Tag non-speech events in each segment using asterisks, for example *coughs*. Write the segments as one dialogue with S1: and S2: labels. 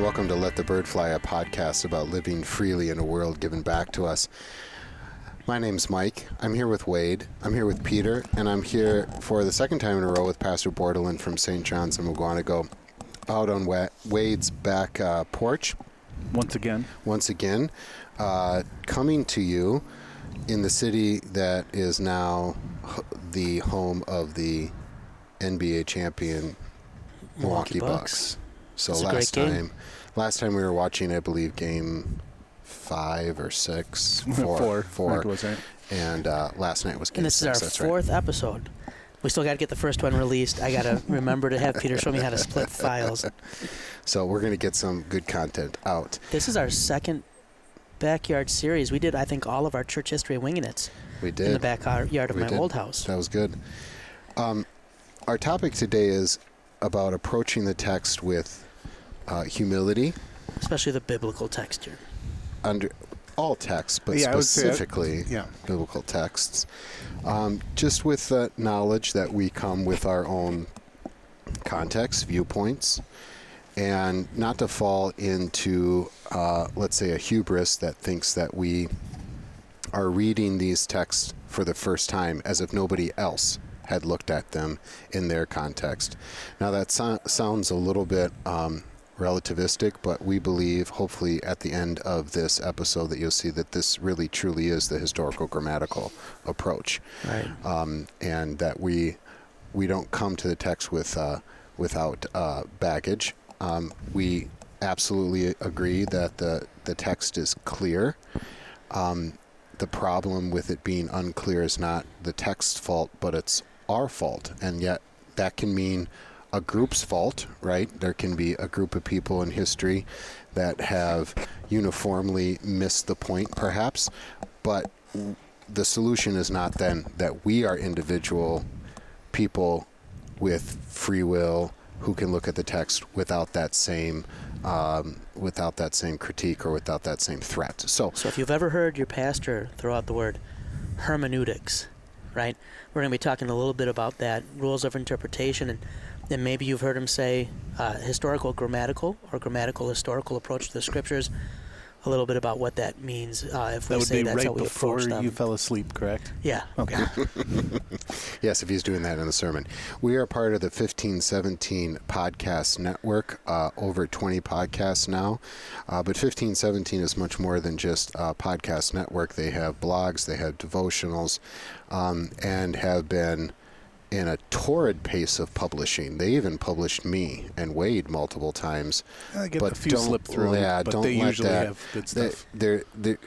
S1: And welcome to Let the Bird Fly, a podcast about living freely in a world given back to us. My name's Mike. I'm here with Wade. I'm here with Peter, and I'm here for the second time in a row with Pastor Bordelin from St. John's in Mukwonago, out on Wade's back uh, porch
S2: once again.
S1: once again, uh, coming to you in the city that is now the home of the NBA champion Milwaukee,
S3: Milwaukee
S1: Bucks.
S3: Bucks.
S1: So
S3: It's a
S1: last
S3: great game.
S1: time, last time we were watching, I believe game five or six, *laughs* four,
S2: Four.
S1: four.
S2: Was right.
S1: and uh, last night was game
S3: And this
S1: six.
S3: is our
S1: that's right.
S3: fourth episode. We still got to get the first one released. I got to *laughs* remember to have Peter show me how to split files.
S1: So we're gonna get some good content out.
S3: This is our second backyard series. We did, I think, all of our church history winging it
S1: We did.
S3: in the backyard of
S1: We
S3: my
S1: did.
S3: old house.
S1: That was good. Um, our topic today is about approaching the text with uh, humility
S3: especially the biblical texture.
S1: under all texts, but
S2: Yeah, I would say that-
S1: specifically
S2: Yeah.
S1: biblical texts. Um, just with the knowledge that we come with our own context, viewpoints, and not to fall into, uh, let's say, a hubris that thinks that we are reading these texts for the first time as if nobody else had looked at them in their context. Now, that so- sounds a little bit um, relativistic, but we believe, hopefully, at the end of this episode, that you'll see that this really truly is the historical grammatical approach
S3: Right.
S1: um, and that we we don't come to the text with uh, without uh, baggage. Um, we absolutely agree that the the text is clear. Um, the problem with it being unclear is not the text's fault, but it's our fault, and yet that can mean a group's fault, right? There can be a group of people in history that have uniformly missed the point, perhaps, but the solution is not then that we are individual people with free will who can look at the text without that same um, without that same critique or without that same threat. So
S3: So if you've ever heard your pastor throw out the word hermeneutics, right? We're going to be talking a little bit about that, rules of interpretation, and then maybe you've heard him say uh, historical grammatical or grammatical historical approach to the scriptures. A little bit about what that means uh, if we
S2: That would
S3: say
S2: be
S3: that's
S2: right
S3: how we
S2: before
S3: approach them.
S2: you fell asleep, correct?
S3: yeah.
S2: Okay. *laughs*
S1: Yes, if he's doing that in the sermon. We are part of the 1517 podcast network, uh, over 20 podcasts now. Uh, but 1517 is much more than just a podcast network. They have blogs, they have devotionals, um, and have been in a torrid pace of publishing. They even published me and Wade multiple times.
S2: I get
S1: but
S2: a few
S1: don't,
S2: slip through,
S1: yeah,
S2: but
S1: don't
S2: they
S1: let
S2: usually
S1: that,
S2: have good stuff.
S1: there, there,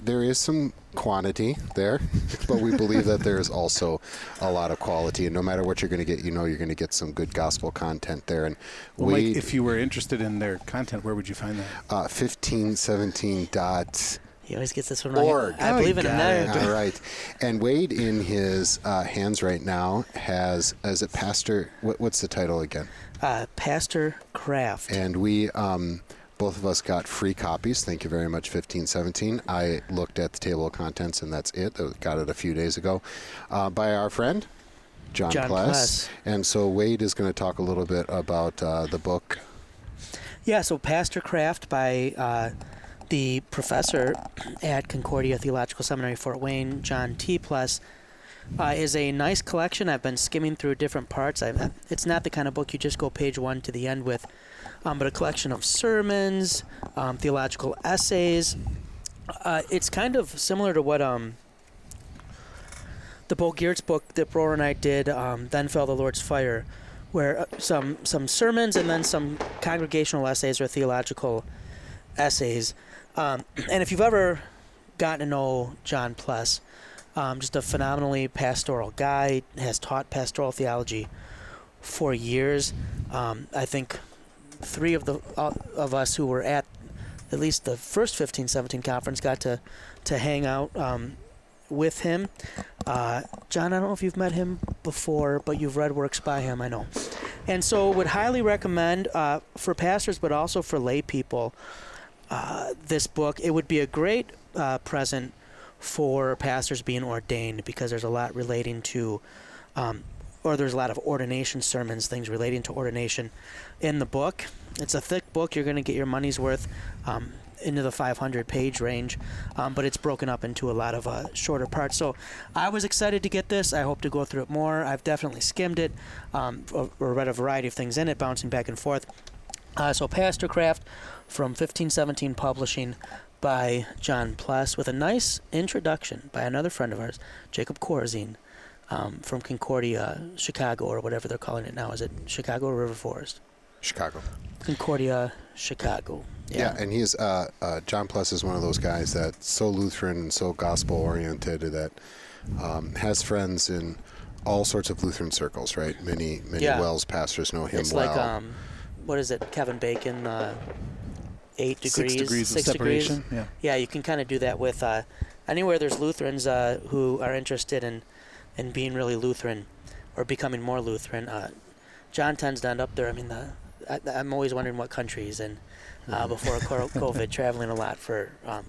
S1: there is some quantity there, *laughs* but we believe that there is also a lot of quality. And no matter what you're going to get, you know you're going to get some good gospel content there. And
S2: well, Mike, if you were interested in their content, where would you find that?
S1: uh, 1517 dot
S3: He always gets this one wrong.
S1: Org.
S3: I
S2: Oh,
S3: believe in a
S2: got
S1: All right. *laughs* And Wade, in his uh, hands right now, has as a pastor. What, what's the title again?
S3: Uh, Pastor Craft.
S1: And we, um, both of us got free copies. Thank you very much, 1517. I looked at the table of contents, and that's it. I got it a few days ago uh, by our friend, John,
S3: John
S1: Pless.
S3: Pless.
S1: And so Wade is going to talk a little bit about uh, the book.
S3: Yeah, so Pastor Craft by uh, the professor at Concordia Theological Seminary, Fort Wayne, John T. Pless, uh, is a nice collection. I've been skimming through different parts. I, it's not the kind of book you just go page one to the end with, um, but a collection of sermons, um, theological essays. Uh, it's kind of similar to what um, the Bo Giertz book that Bror and I did, um, Then Fell the Lord's Fire, where uh, some some sermons and then some congregational essays or theological essays. Um, and if you've ever gotten to know John Pless, um, just a phenomenally pastoral guy, has taught pastoral theology for years. Um, I think three of the uh, of us who were at at least the first 1517 conference got to to hang out um, with him. Uh, John, I don't know if you've met him before, but you've read works by him, I know. And so, would highly recommend uh, for pastors, but also for lay people, uh, this book. It would be a great uh, present for pastors being ordained because there's a lot relating to, um, or there's a lot of ordination sermons, things relating to ordination in the book. it's a thick book. You're going to get your money's worth. Um, into the 500 page range, um, but it's broken up into a lot of uh, shorter parts. So I was excited to get this. I hope to go through it more. I've definitely skimmed it um, or, or read a variety of things in it, bouncing back and forth. Uh, so Pastor Craft from 1517 Publishing by John Pless with a nice introduction by another friend of ours, Jacob Corzine. Um, from Concordia, Chicago, or whatever they're calling it now. Is it Chicago or River Forest?
S1: Chicago.
S3: Concordia, Chicago.
S1: Yeah, and he's uh, uh, John Pless is one of those guys that's so Lutheran and so gospel oriented that um, has friends in all sorts of Lutheran circles. Right, many many
S3: Yeah.
S1: WELS pastors know him
S3: it's
S1: well.
S3: like um, what is it? Kevin Bacon, uh, eight degrees,
S2: Six degrees of separation.
S3: degrees.
S2: Yeah.
S3: Yeah, you can kind of do that with uh, anywhere there's Lutherans uh, who are interested in in being really Lutheran or becoming more Lutheran. Uh, John tends to end up there. I mean, the, I, I'm always wondering what country he's in uh, before *laughs* COVID, traveling a lot for um,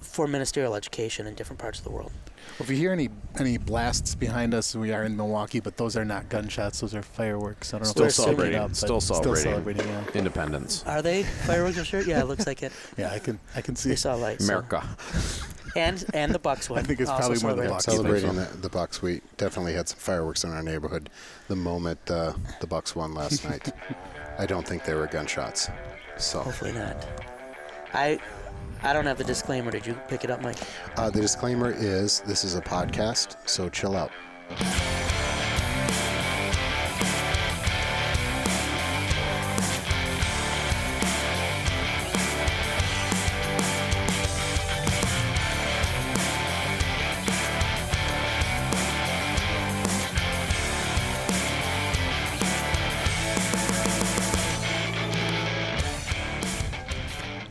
S3: for ministerial education in different parts of the world.
S2: Well, if you hear any any blasts behind us, we are in Milwaukee, but those are not gunshots; those are fireworks. I don't know
S3: Still
S2: if they're
S3: celebrating.
S2: up,
S4: Still celebrating.
S2: Still celebrating. Yeah.
S4: Independence.
S3: Are they fireworks or sure? Yeah, it looks like it. *laughs*
S2: Yeah, I can I can see.
S3: They saw lights. so-
S4: America.
S3: and and the Bucks one. *laughs*
S2: I think it's
S3: also
S2: probably more the. Bucks.
S1: celebrating the, the Bucks. We definitely had some fireworks in our neighborhood the moment uh, the Bucks won last *laughs* night. I don't think they were gunshots. So
S3: Hopefully not. I I don't have the disclaimer. Did you pick it up, Mike?
S1: uh, the disclaimer is this is a podcast, so chill out.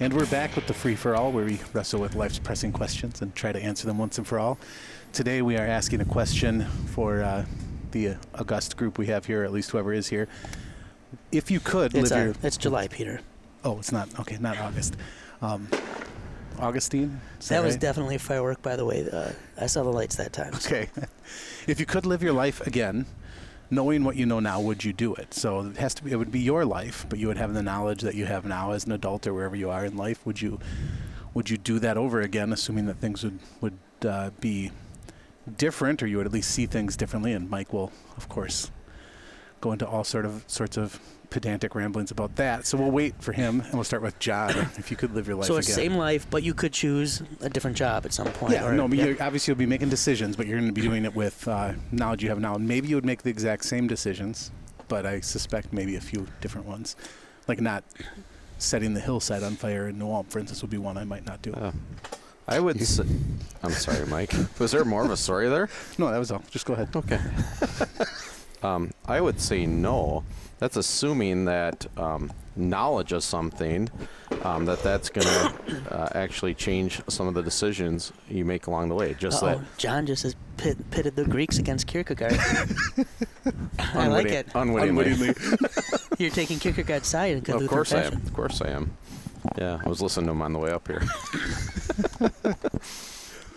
S2: And we're back with the free for all, where we wrestle with life's pressing questions and try to answer them once and for all. Today we are asking a question for uh, the uh, august group we have here, at least whoever is here. If you could
S3: It's
S2: live
S3: uh,
S2: your
S3: it's July, Peter.
S2: oh, it's not okay, not August. Um, Augustine. Is
S3: That was
S2: right?
S3: definitely a firework, by the way. Uh, I saw the lights that time. so-
S2: Okay. *laughs* if you could live your life again, knowing what you know now, would you do it? So it has to be. It would be your life, but you would have the knowledge that you have now as an adult or wherever you are in life. Would you? Would you do that over again, assuming that things would would uh, be different, or you would at least see things differently? And Mike will, of course, go into all sort of sorts of pedantic ramblings about that. So we'll wait for him, and we'll start with job. *coughs* if you could live your life
S3: So
S2: again.
S3: it's same life, but you could choose a different job at some point.
S2: Yeah,
S3: or-
S2: no, but
S3: yeah.
S2: you're, obviously you'll be making decisions, but you're going to be doing it with uh, knowledge you have now. Maybe you would make the exact same decisions, but I suspect maybe a few different ones. Like not setting the hillside on fire in New Ulm, for instance, would be one I might not do.
S4: Uh, I would. s I'm sorry, Mike. *laughs* Was there more of a story there?
S2: no, that was all. Just go ahead.
S4: Okay. *laughs* um, I would say no. That's assuming that um, knowledge of something, um, that that's going *coughs* to uh, actually change some of the decisions you make along the way. Just
S3: Uh-oh,
S4: that
S3: John just has pit, pitted the Greeks against Kierkegaard. *laughs* *laughs* I like it.
S4: Unwittingly. *laughs*
S3: You're taking Kierkegaard's side in
S4: Of
S3: Lutheran
S4: course I am. Of course I am. Yeah, I was listening to him on the way up here.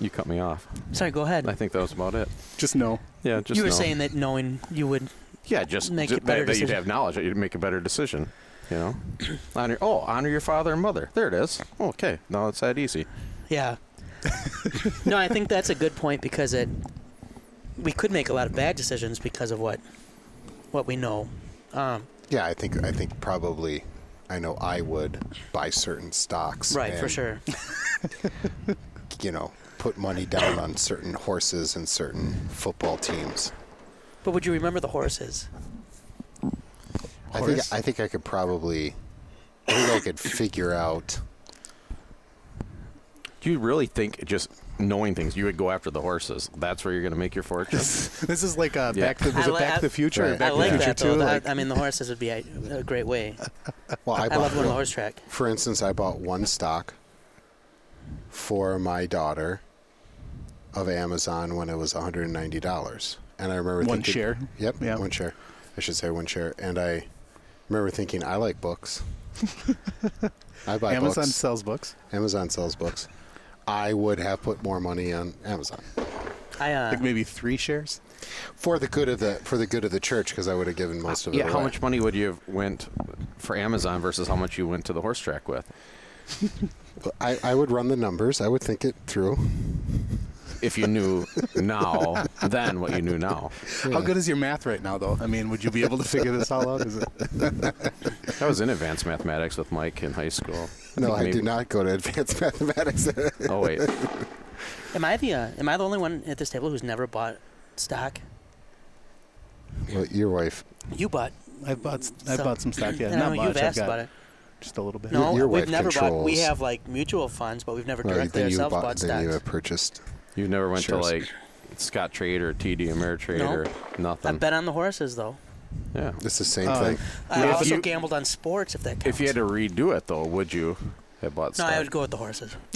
S4: you cut me off.
S3: Sorry, go ahead.
S4: I think that was about it.
S2: Just no.
S4: Yeah, just know
S3: you were
S4: know.
S3: saying that knowing you would.
S4: Yeah, just,
S3: Make
S4: ju-
S3: a better
S4: that, that you'd have knowledge that you'd make a better decision. You know, *clears throat* honor. Oh, honor your father and mother. There it is. Okay, now it's that easy.
S3: Yeah. *laughs* no, I think that's a good point because it. We could make a lot of bad decisions because of what, what we know. Um,
S1: Yeah, I think I think probably I know I would buy certain stocks.
S3: right, for sure. *laughs* *laughs*
S1: You know, put money down on certain horses and certain football teams.
S3: But would you remember the horses?
S1: I think
S2: Horse?
S1: I think I could probably I think I could figure out
S4: Do you really think just knowing things, you would go after the horses? That's where you're going to make your fortune.
S2: this is like uh,
S4: Yeah.
S2: Back to was
S3: I
S2: it
S3: li-
S2: Back
S3: I-
S2: to the Future or
S1: Right.
S2: Back
S3: I
S2: to
S3: like
S2: the Future
S3: that though.
S2: Two?
S3: That-
S2: Like,
S3: I mean, the horses would be a, a great way. *laughs*
S1: well I,
S3: I
S1: bought
S3: love going to the horse track.
S1: For instance, I bought one stock for my daughter of Amazon when it was $190. And I remember
S2: one
S1: thinking,
S2: share.
S1: Yep,
S2: Yeah.
S1: one share. I should say one share. And I remember thinking, I like books. *laughs* I buy books.
S2: Amazon
S1: books.
S2: sells books.
S1: Amazon sells books. I would have put more money on Amazon.
S3: I uh,
S2: Like maybe three shares.
S1: for the good of the for the good of the church because I would have given most of it
S4: Yeah, how much money would you have went for Amazon versus how much you went to the horse track with? *laughs*
S1: I, I would run the numbers. I would think it through.
S4: If you knew now, then what you knew now.
S2: How good is your math right now, though? I mean, would you be able to figure this all out? Is it? *laughs*
S4: I was in advanced mathematics with Mike in high school. *laughs*
S1: No,
S4: think
S1: I
S4: maybe-
S1: do not go to advanced *laughs* mathematics.
S4: Oh wait,
S3: Am I the uh, Am I the only one at this table who's never bought stock?
S1: well, your wife.
S3: You bought.
S2: I bought I
S3: some-
S2: bought some stock. Yeah, *clears throat*
S3: I
S2: not much.
S3: you've
S2: I've
S3: asked
S2: got
S3: about it.
S2: just a little bit.
S3: No,
S1: your
S3: we've
S1: wife
S3: never bought. We have like mutual funds, but we've never
S1: Well,
S3: directly
S1: then you
S3: ourselves
S1: bought.
S3: bought
S1: then you
S3: stocks.
S1: have purchased.
S4: You never went
S1: Shares.
S4: to like Scottrade or TD Ameritrade
S3: No.
S4: or nothing.
S3: I bet on the horses though.
S4: yeah.
S1: It's the same
S2: Uh,
S1: thing.
S3: I
S4: If
S3: also
S4: you-
S3: gambled on sports, if that counts.
S4: If you had to redo it though, would you have bought
S3: no,
S4: stock?
S3: I would go with the horses. *laughs*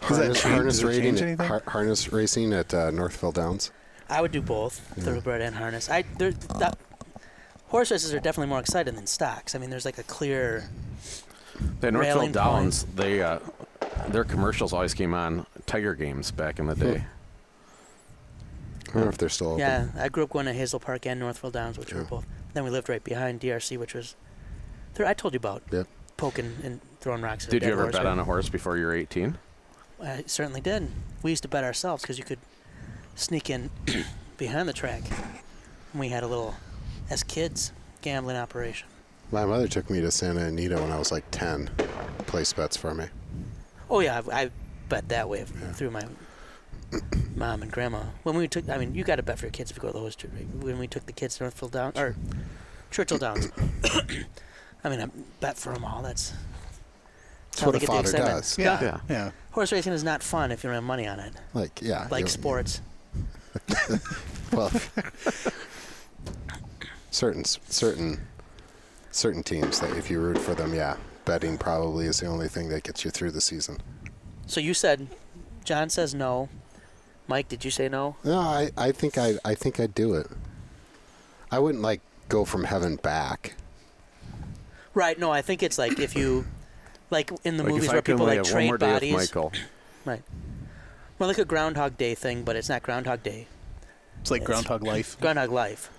S2: Does that
S1: Harness,
S2: change-
S1: harness
S2: does
S1: rating,
S2: change anything?
S1: har- harness racing at uh, Northville Downs.
S3: I would do both, thoroughbred and harness. I there, that, horse races are definitely more exciting than stocks. I mean, there's like a clear.
S4: The Northville
S3: railing
S4: Downs, they uh, their commercials always came on Tiger games back in the hmm. day.
S1: I don't know if they're still open.
S3: Yeah, I grew up going to Hazel Park and Northville Downs, which were
S1: Yeah.
S3: both. Then we lived right behind DRC, which was. There, I told you about
S1: Yep.
S3: poking and throwing rocks. At a
S4: Did you
S3: dead
S4: ever
S3: horse,
S4: bet
S3: right?
S4: on a horse before you were 18?
S3: I certainly did. We used to bet ourselves because you could sneak in *clears throat* behind the track. And we had a little, as kids, gambling operation.
S1: My mother took me to Santa Anita when I was like 10. Place bets for me.
S3: Oh yeah, I, I bet that way through my mom and grandma. When we took, I mean, you got to bet for your kids if you go to the horse track. When we took the kids to Northfield Downs or Churchill Downs, *coughs* I mean, I bet for them all. That's
S1: That's
S3: how
S1: what
S3: they
S1: a
S3: get the
S1: father
S3: excitement.
S1: does.
S2: Yeah,
S4: Yeah.
S2: yeah.
S3: Horse racing is not fun if you don't have money on it,
S1: Like, yeah.
S3: like sports. *laughs*
S1: Well, *laughs* certain certain certain teams that if you root for them, yeah, betting probably is the only thing that gets you through the season.
S3: So you said, John says no. Mike, did you say no?
S1: No, I, I think I I think I'd do it. I wouldn't like go from heaven back.
S3: Right. No, I think it's like if you, like in the
S4: Like,
S3: movies where people like
S4: have one
S3: trade
S4: more day with
S3: bodies.
S4: Michael.
S3: Right. Well, like a Groundhog Day thing, but it's not Groundhog Day.
S2: It's like
S3: It's-
S2: Groundhog Life.
S3: Groundhog Life.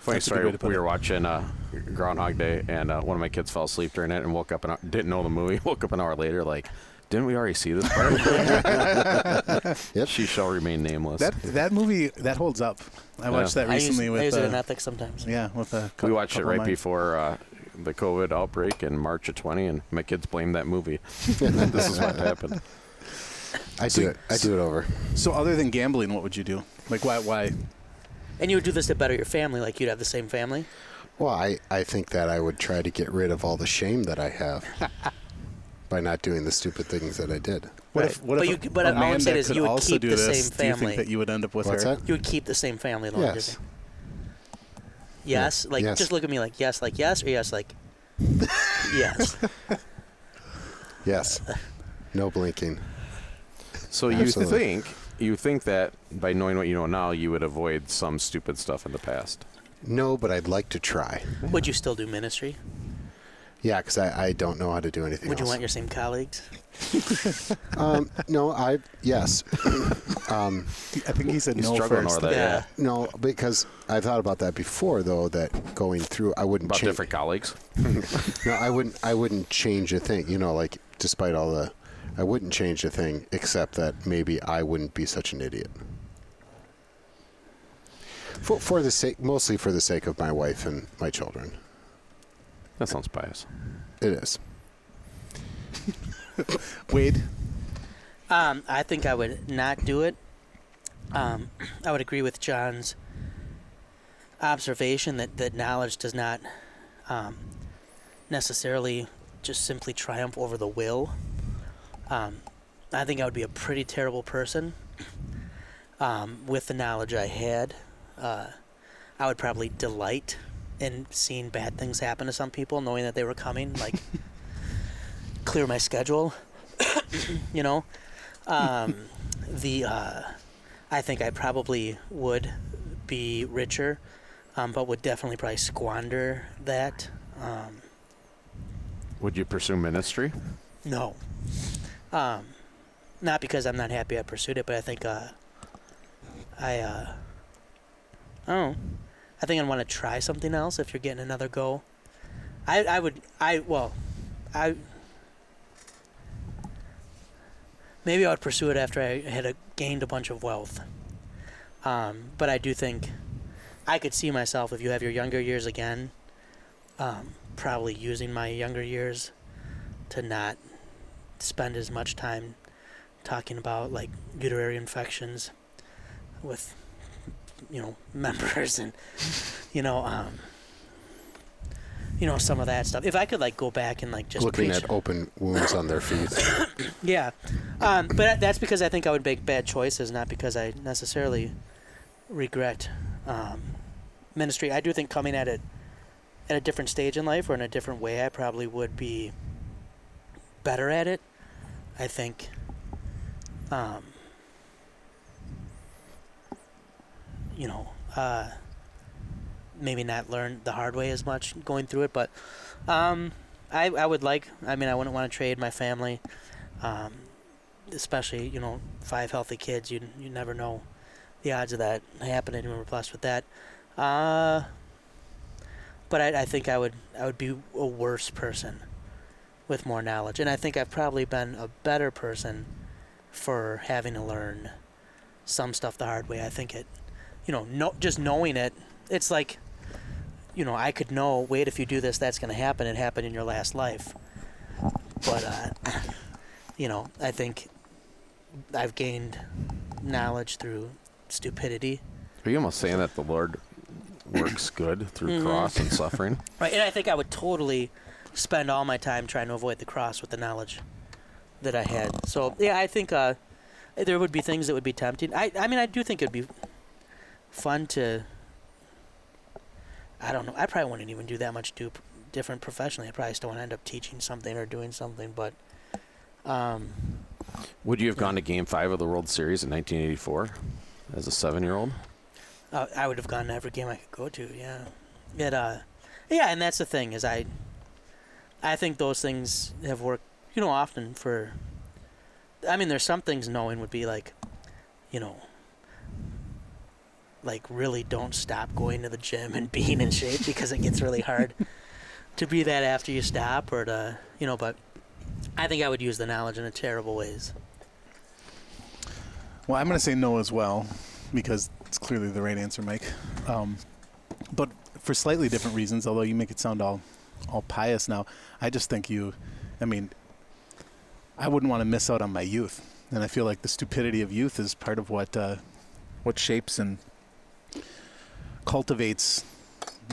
S4: Funny
S2: That's
S4: story.
S2: way to put
S4: We were watching uh, Groundhog Day, and uh, one of my kids fell asleep during it and woke up and didn't know the movie. *laughs* Woke up an hour later, like, didn't we already see this part? *laughs*
S1: Yep.
S4: She shall remain nameless.
S2: That that movie that holds up. I watched that
S3: I use,
S2: recently
S3: I
S2: with
S3: use it in
S2: uh,
S3: ethics sometimes.
S2: yeah with a cou-
S4: we watched it
S2: couple of
S4: right before uh, the COVID outbreak in March of 20, and my kids blamed that movie. *laughs* this is what happened.
S1: I do it. I do it over.
S2: So other than gambling, what would you do? Like why why?
S3: And you would do this to better your family, like you'd have the same family.
S1: Well, I, I think that I would try to get rid of all the shame that I have *laughs* by not doing the stupid things that I did.
S2: What
S3: Right.
S2: if what
S3: But
S2: if
S3: you- but all I'm
S2: Amanda
S3: saying is
S2: could
S3: you would
S2: also
S3: keep
S2: do
S3: the
S2: this?
S3: same
S2: Do you
S3: family.
S2: think that you would end up with
S1: What's
S2: her?
S1: that?
S3: You would keep the same family long
S1: Yes.
S3: Yes, like
S1: Yes.
S3: just look at me like yes, like yes, or yes, like *laughs* yes.
S1: Yes. No blinking.
S4: So you
S1: Absolutely.
S4: think you think that by knowing what you know now, you would avoid some stupid stuff in the past.
S1: No, but I'd like to try.
S3: Would you still do ministry?
S1: Yeah, because I, I don't know how to do anything
S3: Would you
S1: else.
S3: want your same colleagues? *laughs*
S1: um, no, I yes. *laughs* um,
S2: I think he said no first.
S4: with that.
S3: Yeah.
S4: Yeah.
S1: no, because I thought about that before, though. That going through, I wouldn't
S4: About
S1: change.
S4: different colleagues. *laughs*
S1: No, I wouldn't. I wouldn't change a thing. You know, like despite all the, I wouldn't change a thing except that maybe I wouldn't be such an idiot. For for the sake, mostly for the sake of my wife and my children.
S4: That sounds biased.
S1: It is. *laughs*
S2: Wade,
S3: Um, I think I would not do it. Um, *clears throat* I would agree with John's observation that, that knowledge does not um, necessarily just simply triumph over the will. Um, I think I would be a pretty terrible person um, with the knowledge I had. Uh, I would probably delight in seeing bad things happen to some people, knowing that they were coming, *laughs* like clear my schedule, *coughs* you know. Um, the uh, I think I probably would be richer, um, but would definitely probably squander that. Um,
S4: Would you pursue ministry?
S3: no, um, not because I'm not happy I pursued it, but I think uh, I uh, I don't. I think I'd want to try something else if you're getting another go. I I would I well, I maybe I would pursue it after I had a, gained a bunch of wealth. Um, but I do think I could see myself if you have your younger years again, um, probably using my younger years to not spend as much time talking about like uterine infections with you know *laughs* members and you know um, you know some of that stuff. If I could like go back and like just
S1: Looking
S3: preach,
S1: at open wounds on their feet. *coughs*
S3: yeah, um, but that's because I think I would make bad choices, not because I necessarily regret um, ministry. I do think coming at it at a different stage in life or in a different way, I probably would be better at it. I think. Um, you know, uh, maybe not learn the hard way as much going through it, but um, I I would like. I mean, I wouldn't want to trade my family, um, especially you know five healthy kids. You you never know the odds of that happening. And we're blessed with that. Uh, but I, I think I would I would be a worse person with more knowledge, and I think I've probably been a better person for having to learn some stuff the hard way. I think it, you know, no, just knowing it, it's like, you know, I could know. Wait, if you do this, that's going to happen. It happened in your last life. But, uh, you know, I think I've gained knowledge through stupidity.
S4: Are you almost saying that the Lord works good through
S3: Mhm.
S4: cross and suffering?
S3: Right, and I think I would totally spend all my time trying to avoid the cross with the knowledge that I had. So yeah, I think uh, there would be things that would be tempting. I I mean, I do think it'd be fun to. I don't know. I probably wouldn't even do that much do different professionally. I probably still want to end up teaching something or doing something, but. Um,
S4: Would you have gone to Game Five of the World Series in 1984 as a seven-year-old?
S3: Uh, I would have gone to every game I could go to. Yeah, it. Uh, yeah, and that's the thing is I. I think those things have worked, you know, often for. I mean, there's some things knowing would be like, you know. Like really, don't stop going to the gym and *laughs* being in shape because it gets really hard *laughs* to be that after you stop or to you know. But I think I would use the knowledge in a terrible ways.
S2: Well, I'm going to say no as well because it's clearly the right answer, Mike. Um, but for slightly different reasons, although you make it sound all, all pious now, I just think you, I mean, I wouldn't want to miss out on my youth, and I feel like the stupidity of youth is part of what, uh, what shapes and cultivates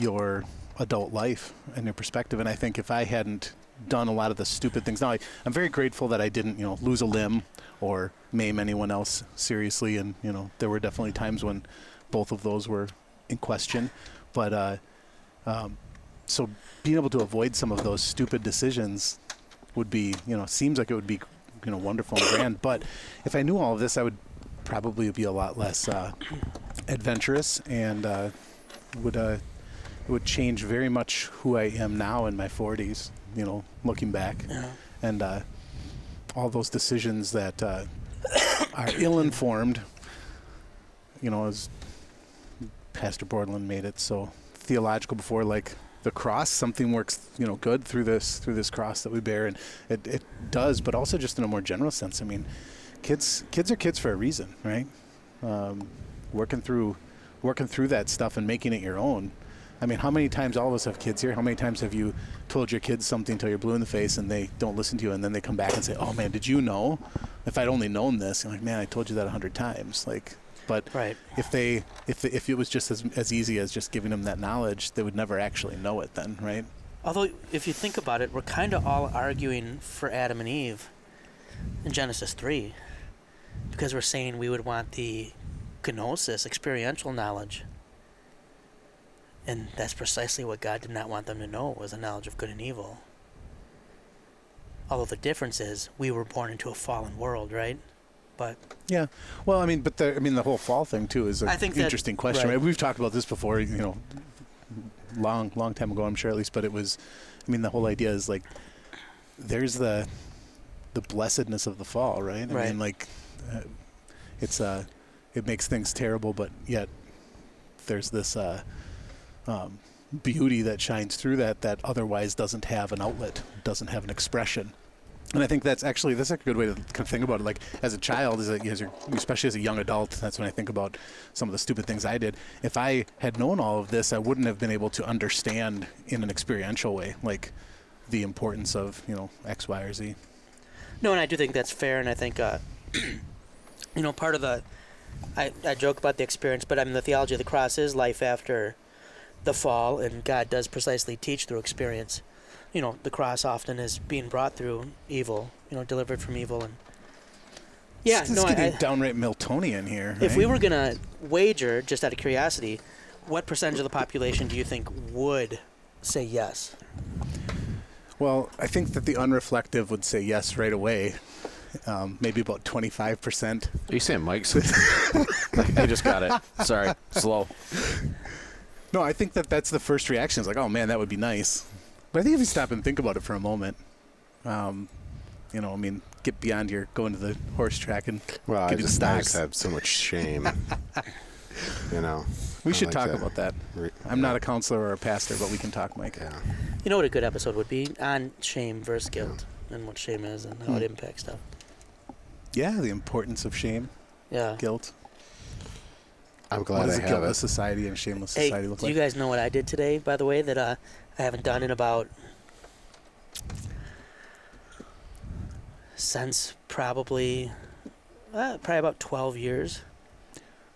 S2: your adult life and your perspective. And I think if I hadn't done a lot of the stupid things, now I, I'm very grateful that I didn't, you know, lose a limb or maim anyone else seriously. And you know, there were definitely times when both of those were in question. But uh, um, so being able to avoid some of those stupid decisions would be, you know, seems like it would be, you know, wonderful and grand. But if I knew all of this, I would probably be a lot less uh, adventurous and uh, would uh, would change very much who I am now in my 40s. You know, looking back
S3: know?
S2: and uh, all those decisions that uh, *coughs* are ill-informed. You know, as Pastor Borland made it so theological before, like the cross, something works, you know, good through this through this cross that we bear, and it, it does, but also just in a more general sense. I mean, kids kids are kids for a reason, right? Um, working through working through that stuff and making it your own. I mean, how many times all of us have kids here? How many times have you told your kids something until you're blue in the face and they don't listen to you, and then they come back and say, "Oh man, did you know? If I'd only known this." You're like, "Man, I told you that a hundred times." Like, but
S3: Right.
S2: if they if if it was just as as easy as just giving them that knowledge, they would never actually know it. Then, right?
S3: Although, if you think about it, we're kind of all arguing for Adam and Eve in Genesis 3 because we're saying we would want the gnosis, experiential knowledge. And that's precisely what God did not want them to know was the knowledge of good and evil. Although the difference is we were born into a fallen world, right? But
S2: Yeah. Well, I mean, but the, I mean, the whole fall thing too is an
S3: I think that-
S2: interesting question.
S3: right.
S2: We've talked about this before, you know, long, long time ago, I'm sure at least. But it was, I mean, the whole idea is like, there's the, the blessedness of the fall, right? I
S3: Right.
S2: mean, like, uh, it's uh, it makes things terrible, but yet there's this uh, um, beauty that shines through that that otherwise doesn't have an outlet, doesn't have an expression. And I think that's actually that's a good way to kind of think about it. Like as a child, as a, as especially as a young adult, that's when I think about some of the stupid things I did. If I had known all of this, I wouldn't have been able to understand in an experiential way, like the importance of you know X, Y, or Z.
S3: No, and I do think that's fair, and I think, uh, *clears throat* you know, part of the, I, I joke about the experience, but I mean, the theology of the cross is life after the fall, and God does precisely teach through experience. You know, the cross often is being brought through evil, you know, delivered from evil, and yeah,
S2: it's
S3: no, I,
S2: getting
S3: I-
S2: downright Miltonian here.
S3: if we were gonna wager, just out of curiosity, what percentage of the population do you think would say yes?
S2: Well, I think that the unreflective would say yes right away. Um, maybe about 25%.
S4: Are you saying Mike's? I *laughs* just got it. Sorry, slow.
S2: No, I think that that's the first reaction. It's like, oh man, that would be nice. But I think if you stop and think about it for a moment, um, you know, I mean, get beyond your going to the horse track and
S1: Well, I
S2: getting
S1: just, I just have so much shame. *laughs* you know.
S2: We
S1: I
S2: should
S1: like
S2: talk
S1: to
S2: about that.
S1: re-
S2: I'm not a counselor or a pastor, but we can talk, Mike.
S1: Yeah.
S3: You know what a good episode would be on shame versus guilt, and what shame is, and how it
S2: Hmm.
S3: impacts stuff.
S2: Yeah, the importance of shame,
S3: Yeah.
S2: guilt.
S1: I'm glad
S2: What
S1: glad
S2: does
S1: I
S2: a
S1: have
S2: guiltless
S1: it.
S2: society and a shameless
S3: Hey,
S2: society look
S3: do
S2: like?
S3: you guys know what I did today? By the way, that uh, I haven't done in about since probably uh, probably about twelve years.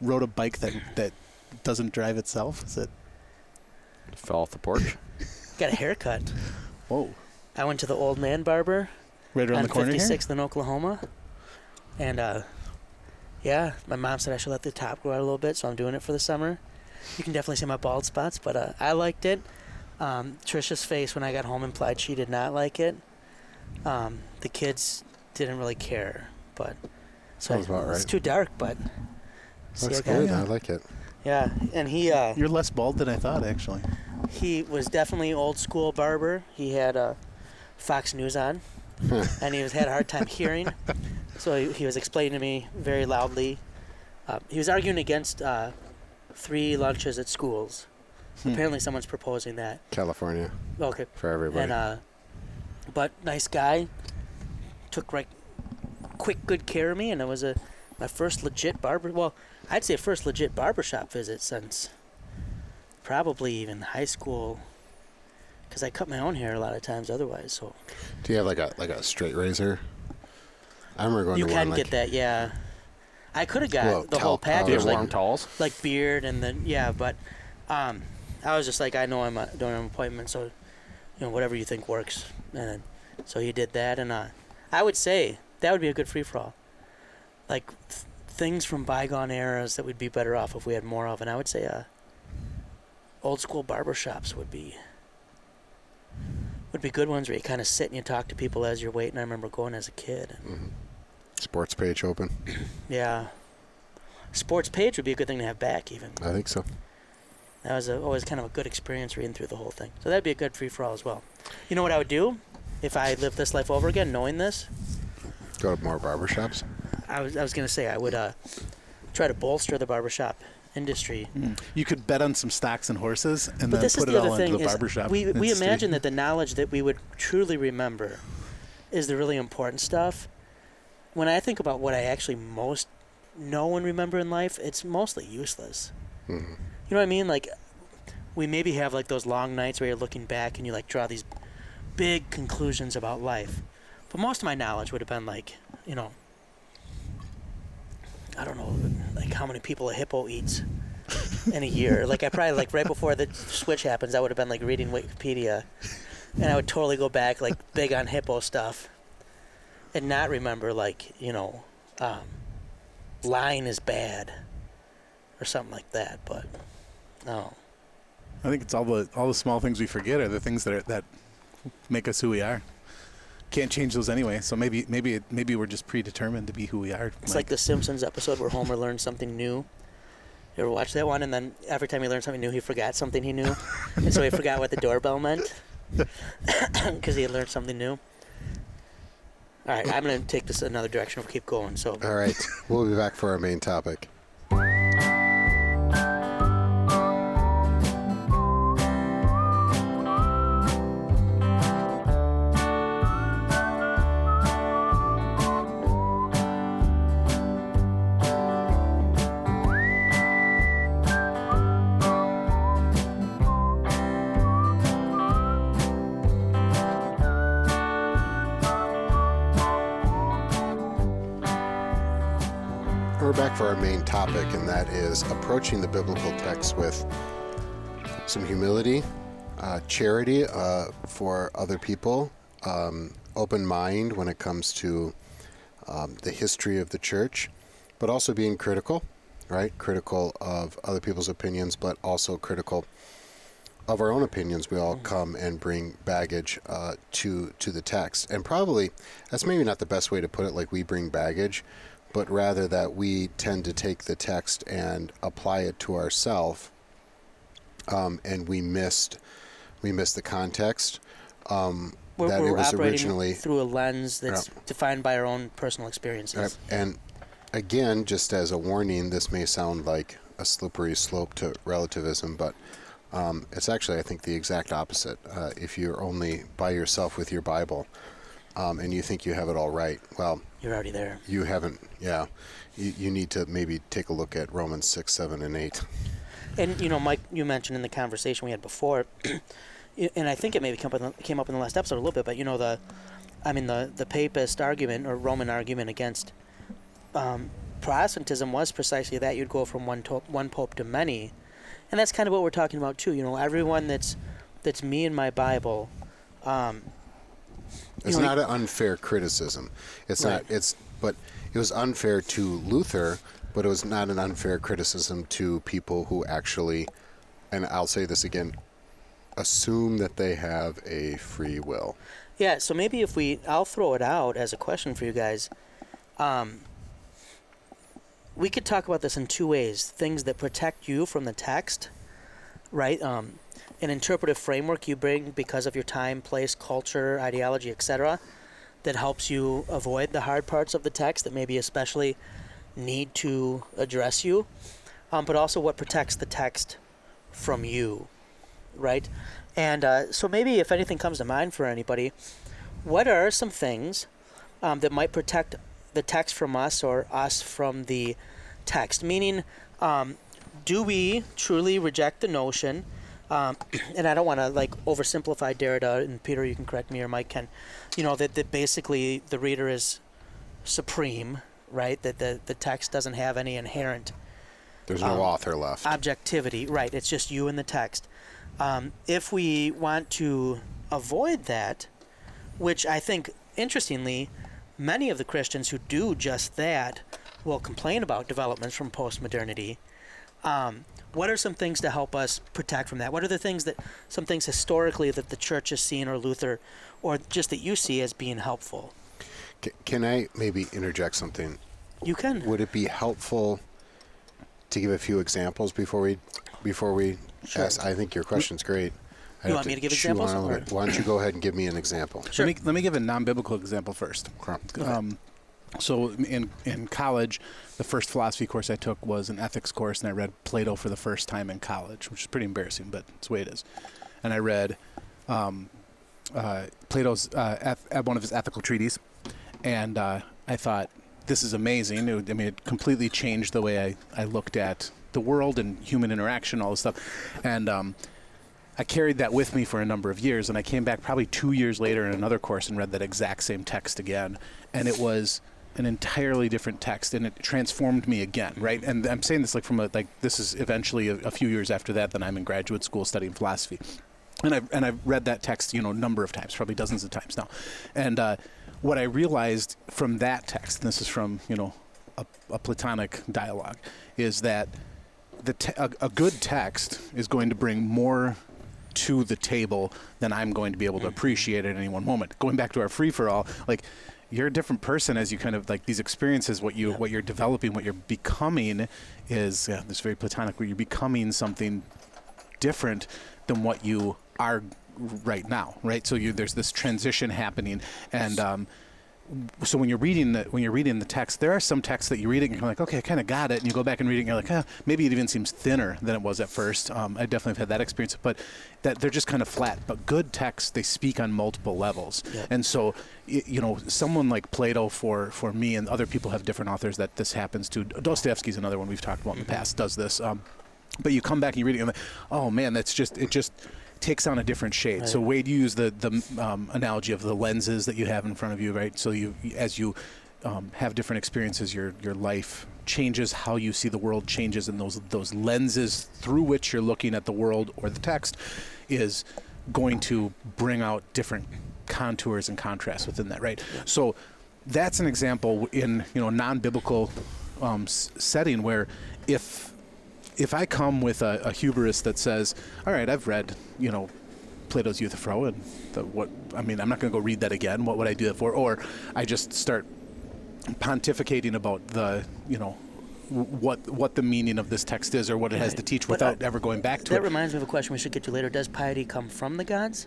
S2: Rode a bike that that doesn't drive itself. Is it?
S4: Fell off the porch. *laughs*
S3: Got a haircut.
S2: Whoa!
S3: I went to the old man barber
S2: Right around
S3: on
S2: the corner here.
S3: 56th in Oklahoma, and uh, yeah, my mom said I should let the top grow out a little bit, so I'm doing it for the summer. You can definitely see my bald spots, but uh, I liked it. Um, Trisha's face when I got home implied she did not like it. Um, the kids didn't really care, but so
S1: Sounds about
S3: it's too dark. But
S1: Looks
S3: I got-
S1: good.
S2: yeah.
S1: I like it.
S3: Yeah, and he uh,
S2: You're less bald than I thought, actually.
S3: he was definitely old school barber. He had uh, Fox News on, *laughs* and he was had a hard time hearing. So he, he was explaining to me very loudly. Uh, he was arguing against uh, free lunches at schools.
S2: Hmm.
S3: Apparently, someone's proposing that.
S1: California
S3: Okay,
S1: for everybody.
S3: and uh, but nice guy. Took right, quick, good care of me, and it was a my first legit barber. Well, I'd say first legit barbershop visit since probably even high school. Because I cut my own hair a lot of times otherwise, so
S1: Do you have like a like a straight razor? I remember going to
S3: you
S1: to
S3: can
S1: one
S3: get
S1: like
S3: that. Yeah, I could have got
S1: Well,
S3: the whole
S1: talc powder.
S4: Do you
S3: package,
S4: have
S3: like
S4: warm towels?
S3: like beard and then yeah, but um, I was just like, I know I'm a, don't an appointment, so you know whatever you think works, and so he did that, and uh, I would say that would be a good free for all, like th- things from bygone eras that we'd be better off if we had more of, and I would say uh, old school barber shops would be would be good ones where you kind of sit and you talk to people as you're waiting. I remember going as a kid.
S1: Mhm. sports page open.
S3: yeah. Sports page would be a good thing to have back, even.
S1: I think so.
S3: That was a, always kind of a good experience reading through the whole thing. So that'd be a good free for all as well. You know what I would do if I lived this life over again, knowing this?
S1: Go to more barbershops.
S3: I was, I was going to say I would uh, try to bolster the barbershop industry.
S2: You could bet on some stocks and horses, and
S3: But
S2: then
S3: this is
S2: put it
S3: the
S2: all
S3: other
S2: into
S3: thing
S2: the barbershop.
S3: we, we
S2: industry.
S3: imagine that the knowledge that we would truly remember is the really important stuff. When I think about what I actually most know and remember in life, it's mostly useless.
S1: hmm
S3: You know what I mean? Like, we maybe have like those long nights where you're looking back and you like draw these big conclusions about life. But most of my knowledge would have been like, you know, I don't know, like how many people a hippo eats in a year. *laughs* like I probably like right before the switch happens, I would have been like reading Wikipedia, and I would totally go back like big on hippo stuff, and not remember like you know, um, lying is bad, or something like that. But no.
S2: I think it's all the all the small things we forget are the things that are, that make us who we are. Can't change those anyway. So maybe maybe it, maybe we're just predetermined to be who we are.
S3: It's like the Simpsons episode where Homer learned something new. You ever watch that one? And then every time he learned something new, he forgot something he knew, and so he *laughs* forgot what the doorbell meant *coughs* because he had learned something new. All right, I'm gonna take this another direction. We'll keep going. So
S1: All right, we'll be back for our main topic. Approaching the biblical text with some humility, uh, charity uh, for other people, um, open mind when it comes to um, the history of the church, but also being critical, right? Critical of other people's opinions, but also critical of our own opinions. We all come and bring baggage uh, to to the text, and probably that's maybe not the best way to put it. Like we bring baggage, but rather that we tend to take the text and apply it to ourselves, um, and we missed we missed the context. Um,
S3: We're,
S1: that
S3: we're
S1: it was originally
S3: through a lens that's
S1: Yeah.
S3: defined by our own personal experiences.
S1: Right. And again, just as a warning, this may sound like a slippery slope to relativism, but um, it's actually, I think, the exact opposite. Uh, if you're only by yourself with your Bible um, and you think you have it all right, well,
S3: You're already there.
S1: you haven't. Yeah, you, you need to maybe take a look at Romans six, seven, and eight.
S3: And you know, Mike, you mentioned in the conversation we had before, *clears throat* and I think it maybe came up, in the, came up in the last episode a little bit. But you know, the, I mean, the the papist argument or Roman argument against um, Protestantism was precisely that you'd go from one to, one pope to many, and that's kind of what we're talking about too. You know, everyone that's that's me and my Bible. Um,
S1: It's
S3: know,
S1: not an unfair criticism. It's not. It's but it was unfair to Luther, but it was not an unfair criticism to people who actually, and I'll say this again, assume that they have a free will.
S3: Yeah, so maybe if we, I'll throw it out as a question for you guys. Um, we could talk about this in two ways: things that protect you from the text, right? Um, an interpretive framework you bring because of your time, place, culture, ideology, etc., that helps you avoid the hard parts of the text that maybe especially need to address you, um, but also what protects the text from you, right? And uh, so maybe if anything comes to mind for anybody, what are some things um, that might protect the text from us or us from the text? Meaning, um, do we truly reject the notion? Um, *clears throat* and I don't want to like oversimplify Derrida, and Peter, you can correct me, or Mike can. You know that, that basically the reader is supreme, right? That the the text doesn't have any inherent
S1: There's no
S3: Um,
S1: author left.
S3: objectivity, right? It's just you and the text. Um, if we want to avoid that, which I think, interestingly, many of the Christians who do just that will complain about developments from postmodernity. Um, what are some things to help us protect from that? What are the things that, some things historically that the church has seen or Luther, or just that you see as being helpful?
S1: C- can I maybe interject something?
S3: You can.
S1: Would it be helpful to give a few examples before we before we
S3: Sure.
S1: ask? I think your question's great. I
S3: You
S1: have
S3: want me to give examples,
S1: it a little
S3: or-
S1: bit. Why don't you go ahead and give me an example?
S3: Sure.
S2: Let me, let me give a non-biblical example first. Um, so in in college, the first philosophy course I took was an ethics course, and I read Plato for the first time in college, which is pretty embarrassing, but it's the way it is. And I read um, uh, Plato's uh, eth- one of his ethical treatises, and uh, I thought this is amazing. It, I mean, it completely changed the way I, I looked at the world and human interaction, all this stuff, and um, I carried that with me for a number of years, and I came back probably two years later in another course and read that exact same text again, and it was an entirely different text, and it transformed me again, right? And I'm saying this like from a like this is eventually a, a few years after that. Then I'm in graduate school studying philosophy, and I've and I've read that text, you know, a number of times, probably dozens of times now, and uh, what I realized from that text, and this is from you know a, a Platonic dialogue, is that the te- a, a good text is going to bring more to the table than I'm going to be able to appreciate at any one moment. Going back to our free for all, like you're a different person as you kind of like these experiences. What you what you're developing, what you're becoming, is yeah, this very platonic. Where you're becoming something different than what you are right now, right? So you, there's this transition happening, and um, so when you're reading the when you're reading the text, there are some texts that you read it and you're like, okay, I kind of got it, and you go back and read it and you're like, ah, maybe it even seems thinner than it was at first. Um, I definitely have had that experience, but that they're just kind of flat. But good texts, they speak on multiple levels,
S3: Yep.
S2: and so you know, someone like Plato, for for me and other people have different authors that this happens to. Dostoevsky's another one we've talked about in the past. Does this? Um, but you come back and you read it and you're like, oh man, that's just it just takes on a different shade. So Wade used the the um, analogy of the lenses that you have in front of you, right? So you as you um, have different experiences, your your life changes how you see the world changes and those those lenses through which you're looking at the world or the text is going to bring out different contours and contrasts within that right so that's an example in you know non-biblical um, s- setting where if if I come with a, a hubris that says, "All right, I've read, you know, Plato's Euthyphro, and the, what I mean, I'm not going to go read that again. What would I do that for?" Or I just start pontificating about the, you know, what what the meaning of this text is or what it has to teach without
S3: uh,
S2: ever going back to
S3: That
S2: it.
S3: reminds me of a question we should get to later. Does piety come from the gods?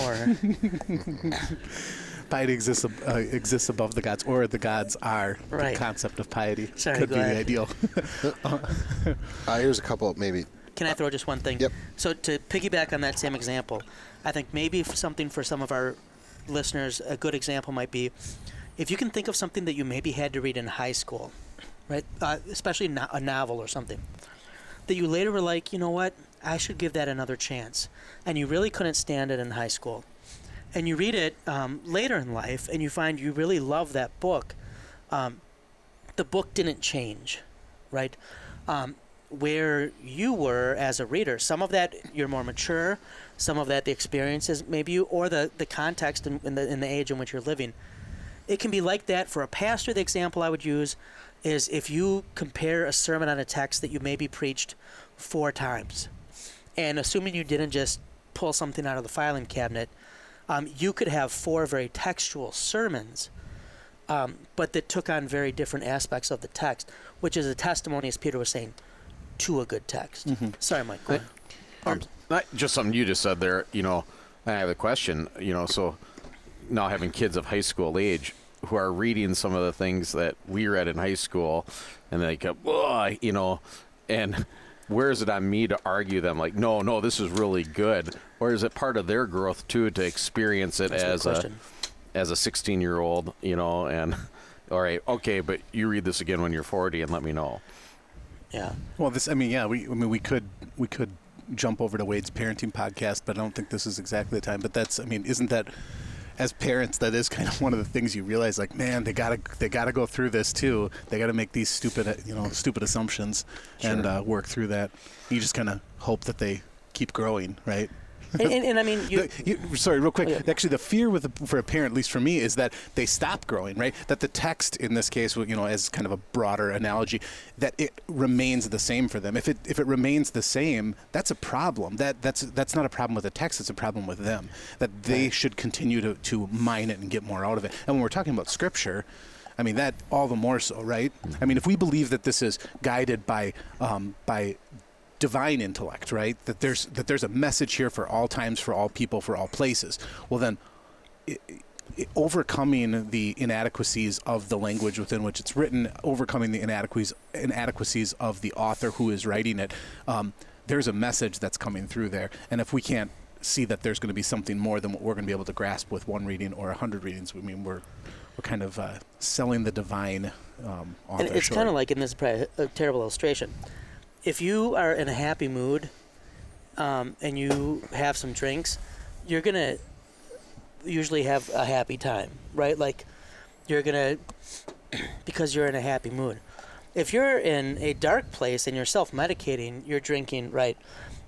S3: Or *laughs* *laughs*
S2: piety exists uh, exists above the gods, or the gods are
S3: Right.
S2: the concept of piety.
S3: Sorry,
S2: Could
S3: go
S2: be
S3: ahead.
S2: the ideal. *laughs*
S1: Uh, here's a couple, maybe.
S3: can I throw just one thing?
S1: Yep.
S3: So to piggyback on that same example, I think maybe f- something for some of our listeners, a good example might be if you can think of something that you maybe had to read in high school, right? Uh, especially no- a novel or something that you later were like, you know what, I should give that another chance, and you really couldn't stand it in high school, and you read it um, later in life, and you find you really love that book. Um, the book didn't change, right? Um, where you were as a reader, some of that you're more mature, some of that the experiences maybe you, or the the context in the in the age in which you're living. It can be like that for a pastor. The example I would use is if you compare a sermon on a text that you maybe preached four times, and assuming you didn't just pull something out of the filing cabinet, um, you could have four very textual sermons, um, but that took on very different aspects of the text, which is a testimony, as Peter was saying, to a good text. Sorry, Mike. go.
S4: Um, just something you just said there. You know, I have a question. You know, so now having kids of high school age who are reading some of the things that we read in high school, and they go, you know, and where is it on me to argue them? Like, no, no, this is really good, or is it part of their growth too to experience it
S3: That's
S4: as a as a 16 year old? You know, and all right, okay, but you read this again when you're 40 and let me know.
S3: Yeah.
S2: Well, this, I mean, yeah, we, I mean, we could, we could jump over to Wade's parenting podcast, but I don't think this is exactly the time. But that's, I mean, isn't that, as parents, that is kind of one of the things you realize, like, man, they gotta, they gotta go through this too. They gotta make these stupid, uh, you know, stupid assumptions and uh, work through that. You just kind of hope that they keep growing, right?
S3: And, and, and I mean, you, *laughs*
S2: The- you- sorry, real quick.
S3: Yeah.
S2: Actually, the fear with the, for a parent, at least for me, is that they stop growing. Right. That the text in this case, you know, as kind of a broader analogy, that it remains the same for them. If it if it remains the same, that's a problem. That that's that's not a problem with the text. It's a problem with them. That they should continue to to mine it and get more out of it. And when we're talking about scripture. I mean that all the more so, right? I mean, if we believe that this is guided by um, by divine intellect, right? That there's that there's a message here for all times, for all people, for all places. Well, then, i i overcoming the inadequacies of the language within which it's written, overcoming the inadequacies inadequacies of the author who is writing it, um, there's a message that's coming through there. And if we can't see that there's going to be something more than what we're going to be able to grasp with one reading or a hundred readings, I mean, we're we're kind of uh, selling the divine um, author.
S3: and it's kind of like, in this is a terrible illustration. If you are in a happy mood um, and you have some drinks, you're to usually have a happy time, right? Like, you're to, *clears throat* because you're in a happy mood. If you're in a dark place and you're self medicating, you're drinking, right,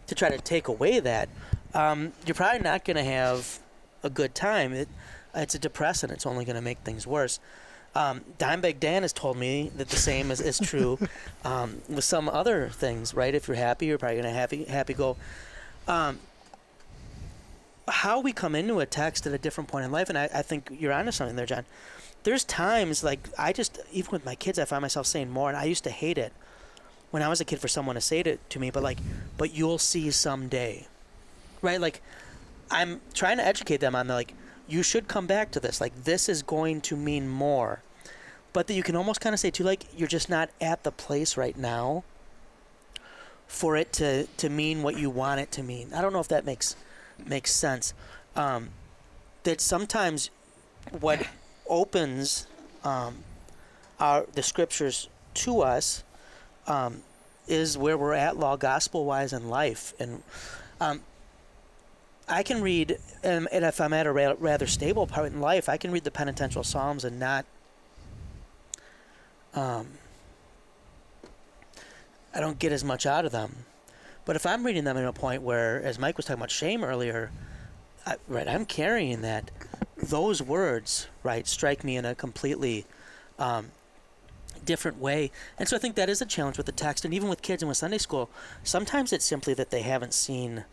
S3: to try to take away that, um, you're probably not to have a good time. It, it's a depressant. It's only to make things worse. Um, Dimebag Dan has told me that the same is, is true *laughs* um, with some other things, right? If you're happy, you're probably going to happy happy go. Um, how we come into a text at a different point in life, and I, I think you're onto something there, John. There's times like I just even with my kids, I find myself saying more, and I used to hate it when I was a kid for someone to say it to me, but like, but you'll see someday, right? Like, I'm trying to educate them on the like, you should come back to this. Like, this is going to mean more, but that you can almost kind of say too, like, you're just not at the place right now for it to to mean what you want it to mean. I don't know if that makes makes sense. Um, that sometimes what opens um, our the scriptures to us um, is where we're at law gospel wise in life and um, I can read and, and if I'm at a ra- rather stable point in life I can read the penitential psalms and not um, I don't get as much out of them. But if I'm reading them in a point where, as Mike was talking about shame earlier, I, right, I'm carrying that. Those words, right, strike me in a completely um, different way. And so I think that is a challenge with the text. And even with kids and with Sunday school, sometimes it's simply that they haven't seen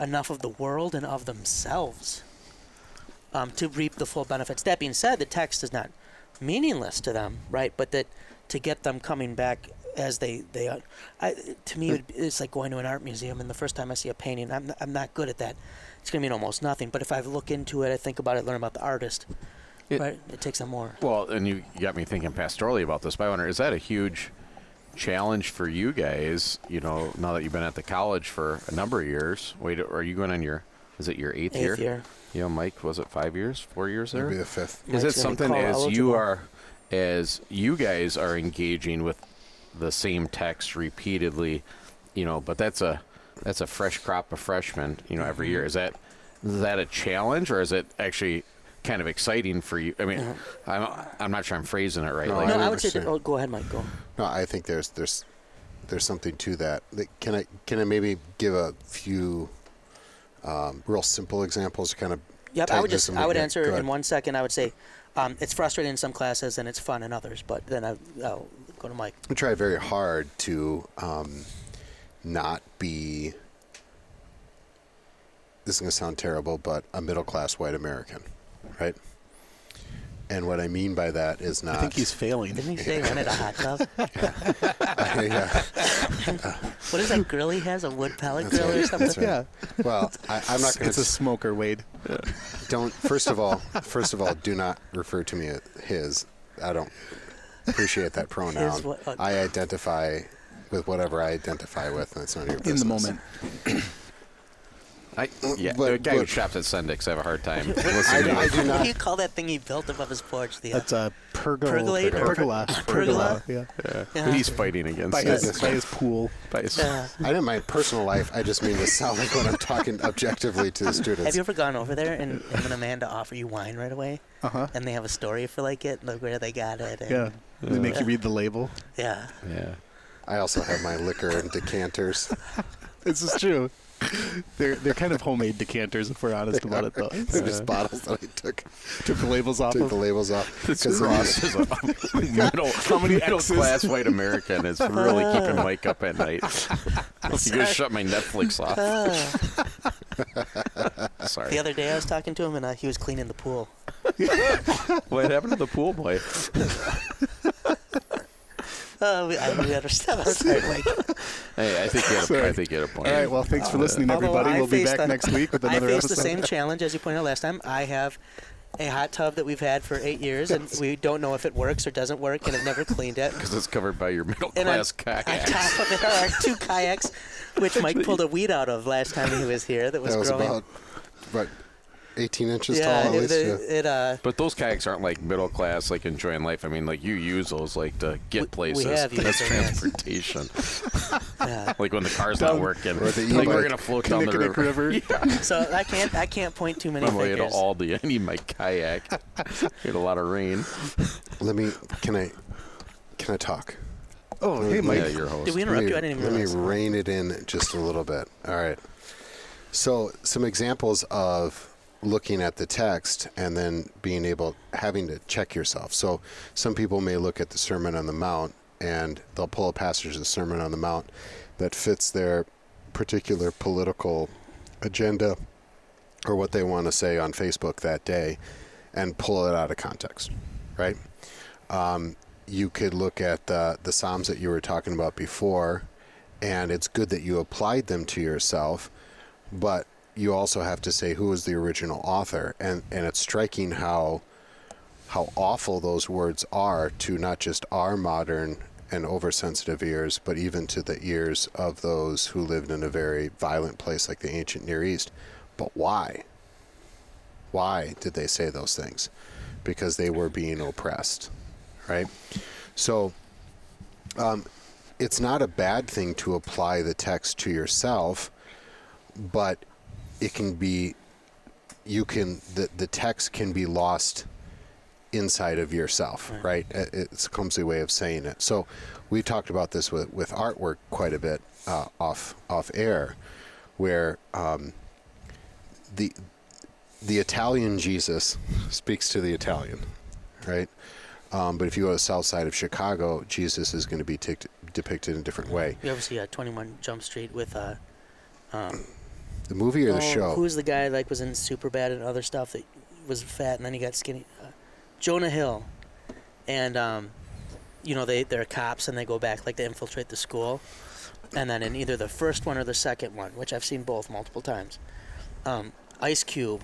S3: enough of the world and of themselves um, to reap the full benefits. That being said, the text is not meaningless to them, right? But that to get them coming back as they they are, I, to me it's like going to an art museum and the first time I see a painting, I'm I'm not good at that. It's gonna mean almost nothing. But if I look into it, I think about it, learn about the artist,
S4: It-
S3: right? It takes them more.
S4: Well, and you got me thinking pastorally about this. But I wonder, is that a huge challenge for you guys? You know, now that you've been at the college for a number of years. Wait, are you going on your? Is it your eighth,
S3: Eighth year.
S4: You know, Mike, was it five years, four years there?
S1: Maybe the fifth.
S4: Is
S3: Mike's
S4: it something as
S3: eligible.
S4: you are, as you guys are engaging with the same text repeatedly, you know? But that's a that's a fresh crop of freshmen, you know, every
S3: Mm-hmm.
S4: year. Is that is that a challenge or is it actually kind of exciting for you? I mean, I'm I'm not sure I'm phrasing it right.
S1: No,
S4: like,
S3: no,
S1: I
S3: I would say. That, oh, go ahead, Mike. Go.
S1: No, I think there's there's there's something to that. Can I can I maybe give a few um, real simple examples to kind of
S3: Yep, I would just I would
S1: yeah,
S3: answer in one second. I would say um, it's frustrating in some classes and it's fun in others. But then I, I'll go to Mike.
S1: I try very hard to um, not be. This is going to sound terrible, but a middle class white American, right? And what I mean by that is not.
S2: I think he's failing.
S3: Didn't he say run at a hot tub? *laughs*
S1: I, uh, *laughs*
S3: What is that grill he has? A wood pellet
S1: That's
S3: grill
S1: right.
S3: or something?
S1: Right.
S2: Yeah,
S1: well, I, I'm not going to.
S2: it's a smoker, Wade. *laughs*
S1: don't. First of all, first of all, do not refer to me as his. I don't appreciate that pronoun.
S3: His what- uh,
S1: I identify with whatever I identify with, and it's none of your
S2: In the moment,
S4: I, yeah,
S1: But-
S4: the guy who shops at Sendik's, I have a hard time
S1: I, *laughs*
S4: listening.
S1: do- I
S4: to
S1: do
S3: What do you call that thing he built above his porch? The uh,
S2: that's a pergola.
S3: Pergolate or
S2: Pergola.
S3: pergola?
S2: Yeah.
S3: Yeah.
S4: He's fighting against
S2: By his, by his pool.
S4: By his-
S3: uh, *laughs*
S1: I didn't my personal life. I just mean to sound like when I'm talking objectively to the students.
S3: have you ever gone over there and, and when Amanda offer you wine right away,
S2: Uh huh.
S3: and they have a story for like it, like where they got it? And,
S2: Yeah. They make you read the label.
S3: Yeah.
S4: yeah.
S1: I also have my liquor and decanters. *laughs*
S2: This is true. *laughs* They're they're kind of homemade decanters if we're honest about it though. *laughs*
S1: They're just bottles that I took
S2: Took the labels off
S1: took
S2: of.
S1: the labels off. *laughs*
S4: This
S1: 'Cause then
S4: Ross is a middle, how many middle class white American is really keeping Mike up at night. You go shut my Netflix off. Sorry.
S3: The other day I was talking to him and uh, he was cleaning the pool.
S4: what happened to the pool boy?
S3: Uh, we, I, we better stop. Sorry, Mike.
S4: Hey, I think you had a,
S2: Sorry.
S4: I think you had a point.
S2: All right. Well, thanks for listening, everybody. We'll be back
S3: a-
S2: next week with another *laughs*
S3: I
S2: another
S3: faced
S2: episode.
S3: the same challenge as you pointed out last time. I have a hot tub that we've had for eight years, and we don't know if it works or doesn't work, and have never cleaned it. *laughs*
S4: Because it's covered by your middle
S3: And on,
S4: class
S3: on top of it are two kayaks, which *laughs* Mike pulled a weed out of last time he was here. That was,
S1: that was
S3: growing.
S1: about what 18 inches
S3: yeah,
S1: tall at
S3: it,
S1: least.
S3: it,
S1: yeah.
S3: it, uh,
S4: But those kayaks aren't like middle class, like enjoying life. I mean, like you use those like to get
S3: We- we
S4: places.
S3: have
S4: That's transportation. *laughs*
S3: yeah. *laughs*
S4: like when the car's
S2: Down-
S4: not working.
S1: Or the
S4: like we're gonna float down the
S2: Kinnickinnic
S4: river.
S2: River. *laughs*
S3: So I can't I can't point too many
S4: On my way to
S3: fingers.
S4: Aldi, I need my kayak. Get a lot of rain.
S1: Let me. Can I? Can I talk?
S2: Oh, hey, Mike.
S4: Yeah, your host.
S3: Did we
S1: Let
S3: interrupt
S1: me,
S3: you? I didn't even
S1: let me
S3: realize.
S1: rein it in just a little bit. All right. So, some examples of looking at the text and then being able having to check yourself. So, some people may look at the Sermon on the Mount and they'll pull a passage of the Sermon on the Mount that fits their particular political agenda or what they want to say on Facebook that day and pull it out of context, right? Um, you could look at the, the Psalms that you were talking about before, and it's good that you applied them to yourself, but you also have to say who was the original author, and, and it's striking how how awful those words are to not just our modern and oversensitive ears, but even to the ears of those who lived in a very violent place like the ancient Near East. But why? Why did they say those things? Because they were being oppressed, right? So um, it's not a bad thing to apply the text to yourself, but it can be, you can, the, the text can be lost inside of yourself, right? It- It's a clumsy way of saying it. So we talked about this with, with artwork quite a bit uh, off off air, where um, the the Italian Jesus *laughs* speaks to the Italian, right? Um, but if you go to the south side of Chicago, Jesus is going to be tic- depicted in a different way.
S3: You ever see uh, 21 Jump Street with uh, um,
S1: The movie or the
S3: oh,
S1: show?
S3: Who's the guy like was in Superbad and other stuff that was fat and then he got skinny? Uh, Jonah Hill, and um, you know they they're cops and they go back like they infiltrate the school, and then in either the first one or the second one, which I've seen both multiple times, um, Ice Cube.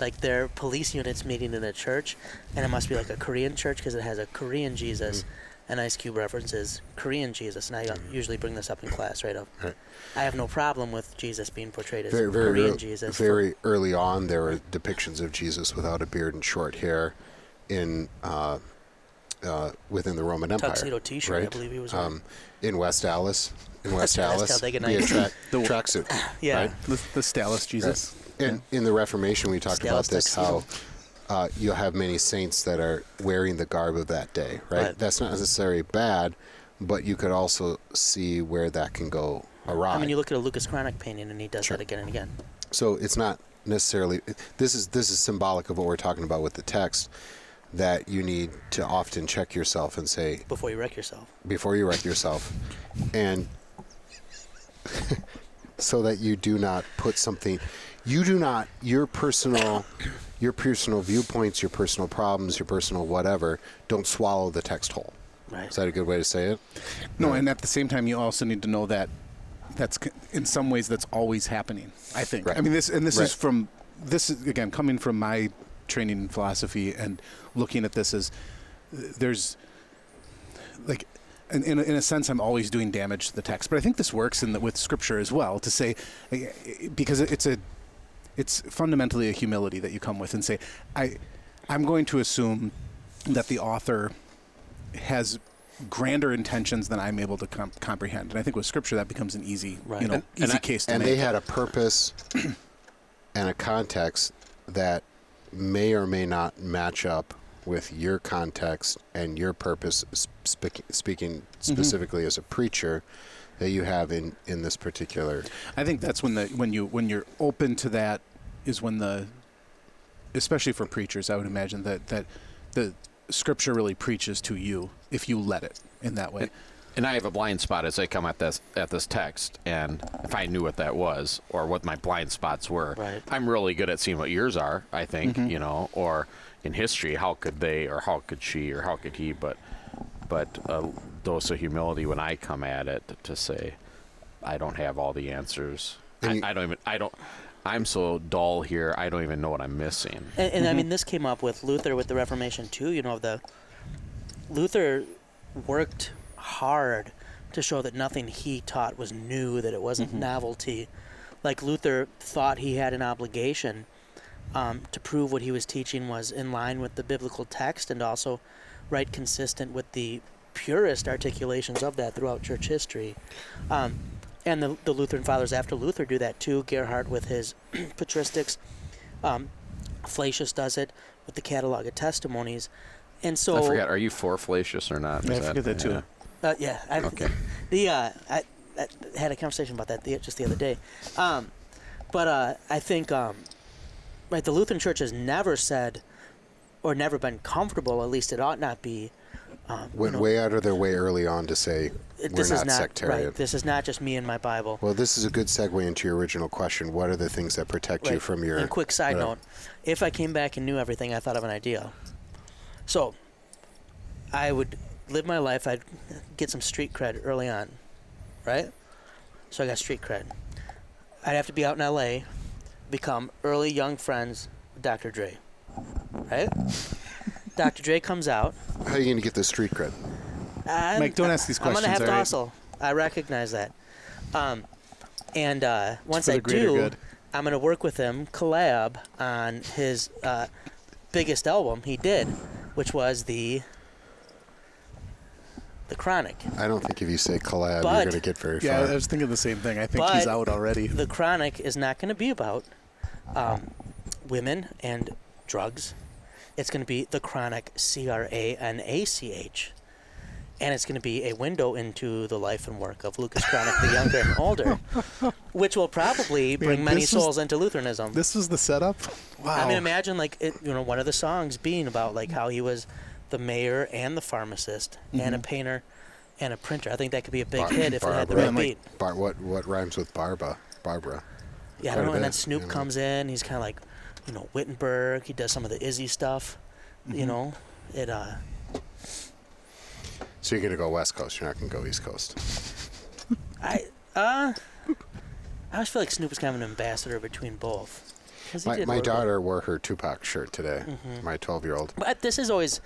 S3: Like their police units meeting in a church, and it must be like a Korean church because it has a Korean Jesus,
S1: Mm.
S3: And Ice Cube references Korean Jesus. And I uh, usually bring this up in class, right? Of,
S1: Right.
S3: I have no problem with Jesus being portrayed as
S1: very, very,
S3: Korean
S1: ear-
S3: Jesus.
S1: very early on, there were depictions of Jesus without a beard and short hair in uh, uh, within the Roman Empire.
S3: Tuxedo T-shirt, I believe he was
S1: um, in West Dallas. In *laughs* West
S3: That's
S1: Dallas,
S3: Talladega
S1: be a
S3: Nights.
S1: track, *laughs*
S2: The-
S1: tracksuit. *coughs*
S3: yeah,
S1: right?
S2: The, the Stalis Jesus.
S1: In, in the Reformation, we talked about
S3: Stalis
S1: this how uh, you'll have many saints that are wearing the garb of that day, right?
S3: Right.
S1: That's not necessarily bad, but you could also see where that can go awry.
S3: I mean, you look at a Lucas Cranach painting, and he does
S1: Sure.
S3: that again and again.
S1: so it's not necessarily this is this is symbolic of what we're talking about with the text that you need to often check yourself and say
S3: Before you wreck yourself,
S1: before you wreck yourself and *laughs* so that you do not put something you do not your personal your personal viewpoints your personal problems your personal whatever don't swallow the text whole
S3: right?
S1: is that a good way to say it
S2: No, and at the same time, you also need to know that that's in some ways that's always happening. I think.
S1: Right.
S2: I mean, this and this
S1: Right.
S2: is from this is again coming from my training in philosophy and looking at this as there's like. In, in, a, in a sense, I'm always doing damage to the text, but I think this works in the, with scripture as well. To say, uh, because it's a, it's fundamentally a humility that you come with, and say, I, I'm going to assume that the author has grander intentions than I'm able to com- comprehend. And I think with scripture that becomes an easy,
S3: Right.
S2: you know,
S4: And- and
S2: easy
S4: I-
S2: case to
S1: and
S2: make.
S1: they had a purpose and a context that may or may not match up with your context and your purpose spe- speaking mm-hmm. specifically as a preacher that you have in in this particular
S2: I think that's when the when you when you're open to that is when the especially for preachers, I would imagine that that the scripture really preaches to you if you let it in that way.
S4: And I have a blind spot as I come at this at this text, and if I knew what that was or what my blind spots were,
S3: Right.
S4: I'm really good at seeing what yours are. I think mm-hmm. you know, or in history, how could they, or how could she, or how could he? But but a dose of humility when I come at it to say, I don't have all the answers. I,
S1: you-
S4: I don't even. I don't. I'm so dull here. I don't even know what I'm missing.
S3: And, and I mean, this came up with Luther with the Reformation too. You know, the Luther worked hard to show that nothing he taught was new, that it wasn't novelty. Like Luther thought he had an obligation um, to prove what he was teaching was in line with the biblical text and also right consistent with the purest articulations of that throughout church history. Um, and the, the Lutheran fathers after Luther do that too. Gerhard with his *clears throat* patristics. Um, Flacius does it with the catalog of testimonies. And so
S4: I forgot. Are you for Flacius or not?
S2: I
S4: Is
S2: forget that too.
S4: yeah.
S3: uh, yeah, I,
S4: Okay. *laughs*
S3: The uh, I, I had a conversation about that the, just the other day, um, but uh, I think um, right the Lutheran Church has never said or never been comfortable. At least it ought not be. Um, you
S1: went
S3: know,
S1: way out of their way early on to say we're
S3: this
S1: not,
S3: is not
S1: sectarian.
S3: right. This is not just me and my Bible.
S1: well, this is a good segue into your original question. What are the things that protect you from your?
S3: And quick side
S1: whatever?
S3: note: if I came back and knew everything, I thought of an idea. So, I would live my life. I'd get some street cred early on, right? So I got street cred. I'd have to be out in L.A., become early young friends with Dr. Dre, right? Dr. Dre comes out.
S1: How are you going to get the street cred?
S3: I'm,
S2: Mike, don't ask these questions.
S3: I'm gonna have to
S2: all right?
S3: hustle. I recognize that. Um, and uh, once I do,
S2: good.
S3: I'm gonna work with him, collab on his uh, biggest album he did, which was the the Chronic.
S1: I don't think if you say collab,
S3: But-
S1: you're going to get very
S2: Yeah,
S1: far.
S2: I was thinking the same thing. I think he's out already.
S3: The Chronic is not gonna be about um, women and drugs It's going to be the chronic C R A N A C H. And it's going to be a window into the life and work of Lucas Cranach the younger and older, *laughs* which will probably bring
S2: Man,
S3: many
S2: this was-
S3: souls into Lutheranism.
S2: This was the setup. Wow.
S3: I mean, imagine like it, you know one of the songs being about like how he was the mayor and the pharmacist and a mm-hmm. painter and a printer. I think that could be a big
S1: Bar-
S3: hit if it had the right
S2: Man, like-
S3: beat.
S1: Bar- what what rhymes with Barba? Barbara.
S3: Yeah, I
S1: quite a
S3: don't know. And then Snoop
S1: you know.
S3: comes in. He's kind of like, you know, Wittenberg. He does some of the Izzy stuff. You know, it. uh
S1: So you're gonna go West Coast. You're not gonna go East Coast. *laughs*
S3: I uh, I always feel like Snoop is kind of an ambassador between both.
S1: My, my daughter wore her Tupac shirt today.
S3: Mm-hmm.
S1: My 12 year old.
S3: But this is always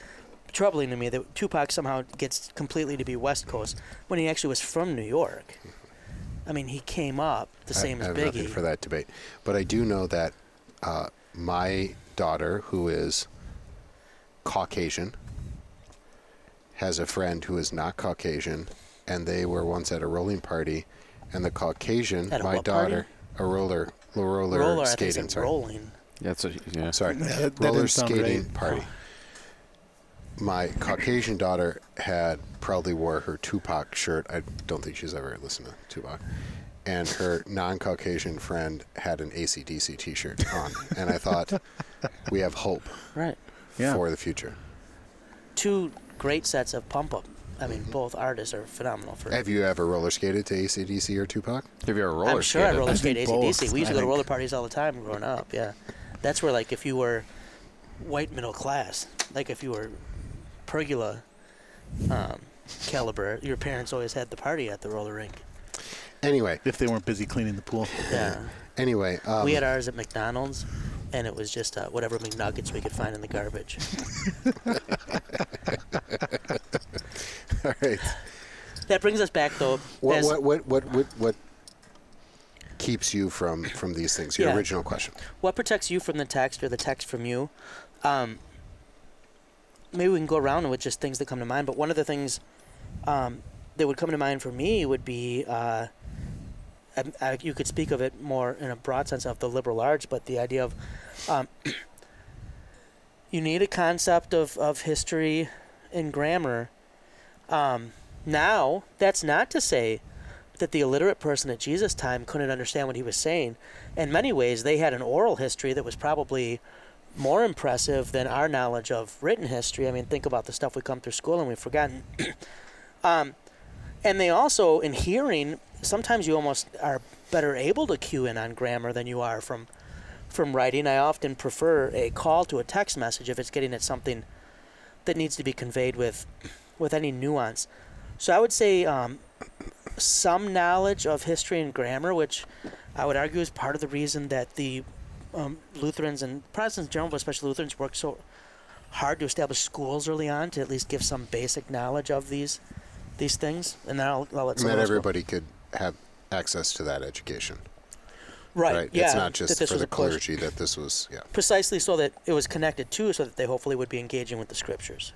S3: troubling to me that Tupac somehow gets completely to be West Coast when he actually was from New York. I mean, he came up the same
S1: I,
S3: as
S1: I have nothing
S3: Biggie.
S1: for that debate, but I do know that uh, my daughter, who is Caucasian, has a friend who is not Caucasian, and they were once at a rolling party, and the Caucasian,
S3: At a
S1: my
S3: what party?
S1: daughter, a roller, roller,
S3: Roller, I think
S1: skating, sorry,
S3: rolling.
S4: Yeah, it's a, yeah.
S1: sorry,
S2: Yeah, that- that
S1: roller
S2: didn't sound
S1: skating
S2: right.
S1: party. My Caucasian daughter had proudly wore her Tupac shirt. I don't think she's ever listened to Tupac. And her non-Caucasian friend had an ACDC T-shirt on, and I thought *laughs* we have hope
S3: Right.
S2: Yeah.
S1: for the future.
S3: Two great sets of pump up. I mean, both artists are phenomenal for.
S1: Have you ever roller skated to ACDC or Tupac?
S4: Have you ever roller
S3: I'm sure I
S4: skated?
S3: roller
S2: I
S3: skate
S2: think
S3: ACDC.
S2: both,
S3: We used to go to roller parties all the time growing up. Yeah, that's where like if you were white middle class, like if you were pergola um, caliber, your parents always had the party at the roller rink.
S1: Anyway,
S2: if they weren't busy cleaning the pool.
S3: Yeah,
S1: anyway, um,
S3: we had ours at McDonald's, and it was just uh, whatever McNuggets we could find in the garbage. *laughs*
S1: all right.
S3: That brings us back though.
S1: What, what, what, what, what, what keeps you from from these things? Your
S3: Yeah.
S1: original question.
S3: what protects you from the text or the text from you? Um, maybe we can go around with just things that come to mind. But one of the things um, that would come to mind for me would be uh, I, I, you could speak of it more in a broad sense of the liberal arts, but the idea of um, *clears throat* you need a concept of, of history and grammar. Um, now, that's not to say that the illiterate person at Jesus' time couldn't understand what he was saying. In many ways, they had an oral history that was probably more impressive than our knowledge of written history. I mean, think about the stuff we come through school and we've forgotten. *clears throat* um, and they also, in hearing, sometimes you almost are better able to cue in on grammar than you are from from writing. I often prefer a call to a text message if it's getting at something that needs to be conveyed with with any nuance. So I would say um, some knowledge of history and grammar, which I would argue is part of the reason that the um, Lutherans and Protestants in general, but especially Lutherans, worked so hard to establish schools early on to at least give some basic knowledge of these these things. And then I'll, I'll let
S1: And
S3: someone
S1: that
S3: go.
S1: everybody could have access to that education.
S3: right, yeah,
S1: It's not just for the
S3: a push.
S1: clergy that this was. Yeah.
S3: precisely so that it was connected too, so that they hopefully would be engaging with the scriptures.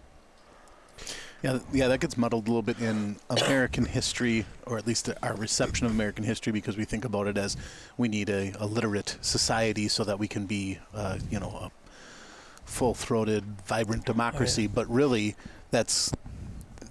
S2: Yeah, yeah, that gets muddled a little bit in American history, or at least our reception of American history, because we think about it as we need a, a literate society so that we can be, uh, you know, a full-throated, vibrant democracy. But really, that's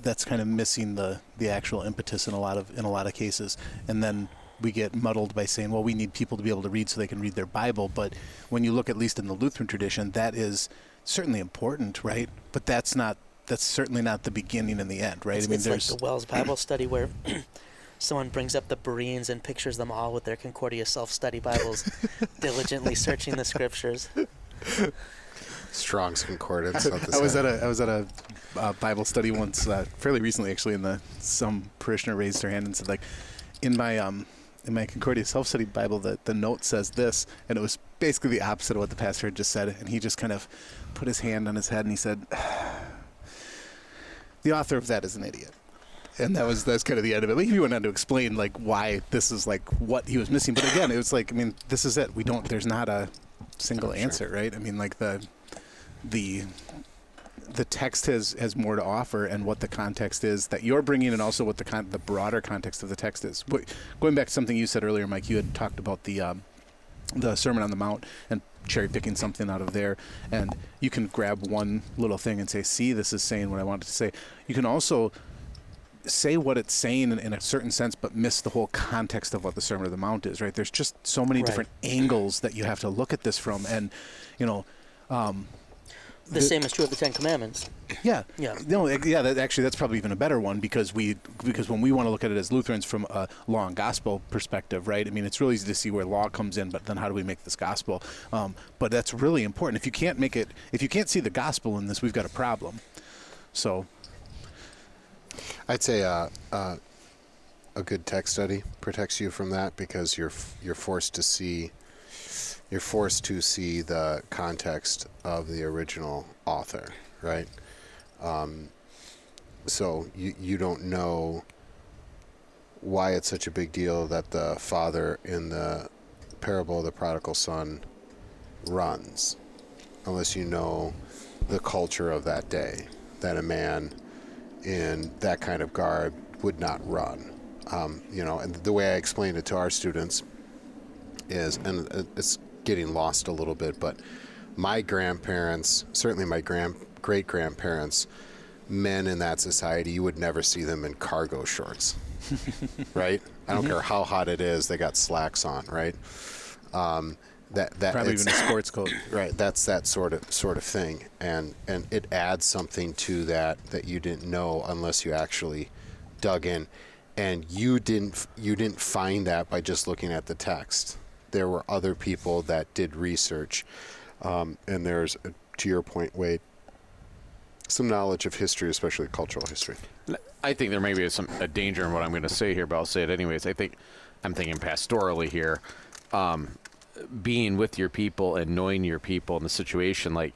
S2: that's kind of missing the the actual impetus in a lot of in a lot of cases, and then. We get muddled by saying, well, we need people to be able to read so they can read their Bible. But when you look, at least in the Lutheran tradition, that is certainly important, right? But that's not that's certainly not the beginning and the end, right?
S3: It's,
S2: I mean,
S3: it's like
S2: there's
S3: the WELS Bible study where *coughs* someone brings up the Bereans and pictures them all with their Concordia self-study Bibles, *laughs* diligently searching the scriptures.
S1: Strong's Concordance. *laughs*
S2: I was at a I was at a uh, Bible study once, uh, fairly recently actually, and the some parishioner raised her hand and said like, in my um in my Concordia self study Bible, the the note says this, and it was basically the opposite of what the pastor had just said, and he just kind of put his hand on his head and he said, *sighs* the author of that is an idiot. And that was that's kind of the end of it. Like, he went on to explain like why this is like what he was missing. But again, it was like I mean, this is it. We don't. There's not a single
S1: Oh, sure.
S2: answer, right? I mean, like the the the text has has more to offer and what the context is that you're bringing and also what the con- the broader context of the text is Wh- going back to something you said earlier mike you had talked about the um, the sermon on the mount and cherry picking something out of there, and you can grab one little thing and say, "See, this is saying what I wanted to say." You can also say what it's saying in, in, a certain sense, but miss the whole context of what the Sermon of the Mount is. Right? There's just so many
S3: Right.
S2: different angles that you have to look at this from, and you know. Um,
S3: The, same is true of the Ten Commandments.
S2: yeah.
S3: Yeah.
S2: No. Yeah. That, actually, that's probably even a better one because we because when we want to look at it as Lutherans from a law and gospel perspective, right? I mean, it's really easy to see where law comes in, but then how do we make this gospel? Um, but that's really important. If you can't make it, if you can't see the gospel in this, we've got a problem. So
S1: I'd say uh, uh, a good text study protects you from that because you're you're forced to see you're forced to see the context of the original author, right? Um, so you you don't know why it's such a big deal that the father in the parable of the prodigal son runs, unless you know the culture of that day that a man in that kind of garb would not run. Um, you know, and the way I explained it to our students is, and it's getting lost a little bit, but my grandparents, certainly my grand great grandparents, men in that society, you would never see them in cargo shorts, *laughs* right? I don't care how hot it is; they got slacks on, right? Um, that that
S2: probably even a sports coat. *coughs*
S1: right that's that sort of sort of thing and and it adds something to that that you didn't know unless you actually dug in and you didn't you didn't find that by just looking at the text there were other people that did research um, and there's uh, to your point wade some knowledge of history especially cultural history
S4: I think there may be some a danger in what I'm going to say here, but I'll say it anyways. I think I'm thinking pastorally here, um, being with your people and knowing your people in the situation. Like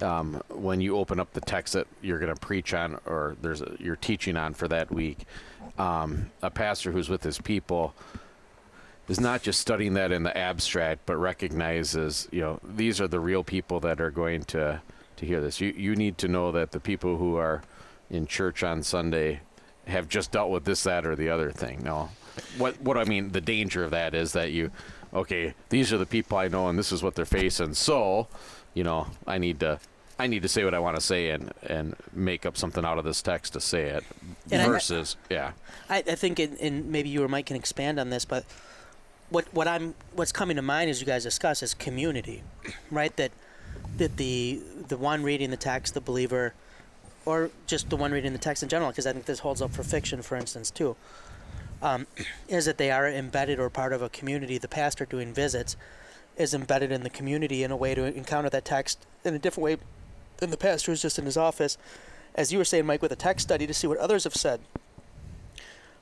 S4: um, when you open up the text that you're going to preach on, or there's a, you're teaching on for that week, um, a pastor who's with his people is not just studying that in the abstract, but recognizes, you know, these are the real people that are going to to hear this. You you need to know that the people who are in church on Sunday have just dealt with this, that, or the other thing. No, what what I mean, the danger of that is that you, okay, these are the people I know, and this is what they're facing. So, you know, I need to. I need to say what I want to say and, and make up something out of this text to say it.
S3: And I-
S4: yeah.
S3: I, I think, in, in maybe you or Mike can expand on this, but what what I'm what's coming to mind as you guys discuss is community, right? That that the the one reading the text, the believer, or just the one reading the text in general, because I think this holds up for fiction, for instance, too. Um, *clears throat* is that they are embedded or part of a community. The pastor doing visits is embedded in the community in a way to encounter that text in a different way than the pastor who's just in his office, as you were saying, Mike, with a text study to see what others have said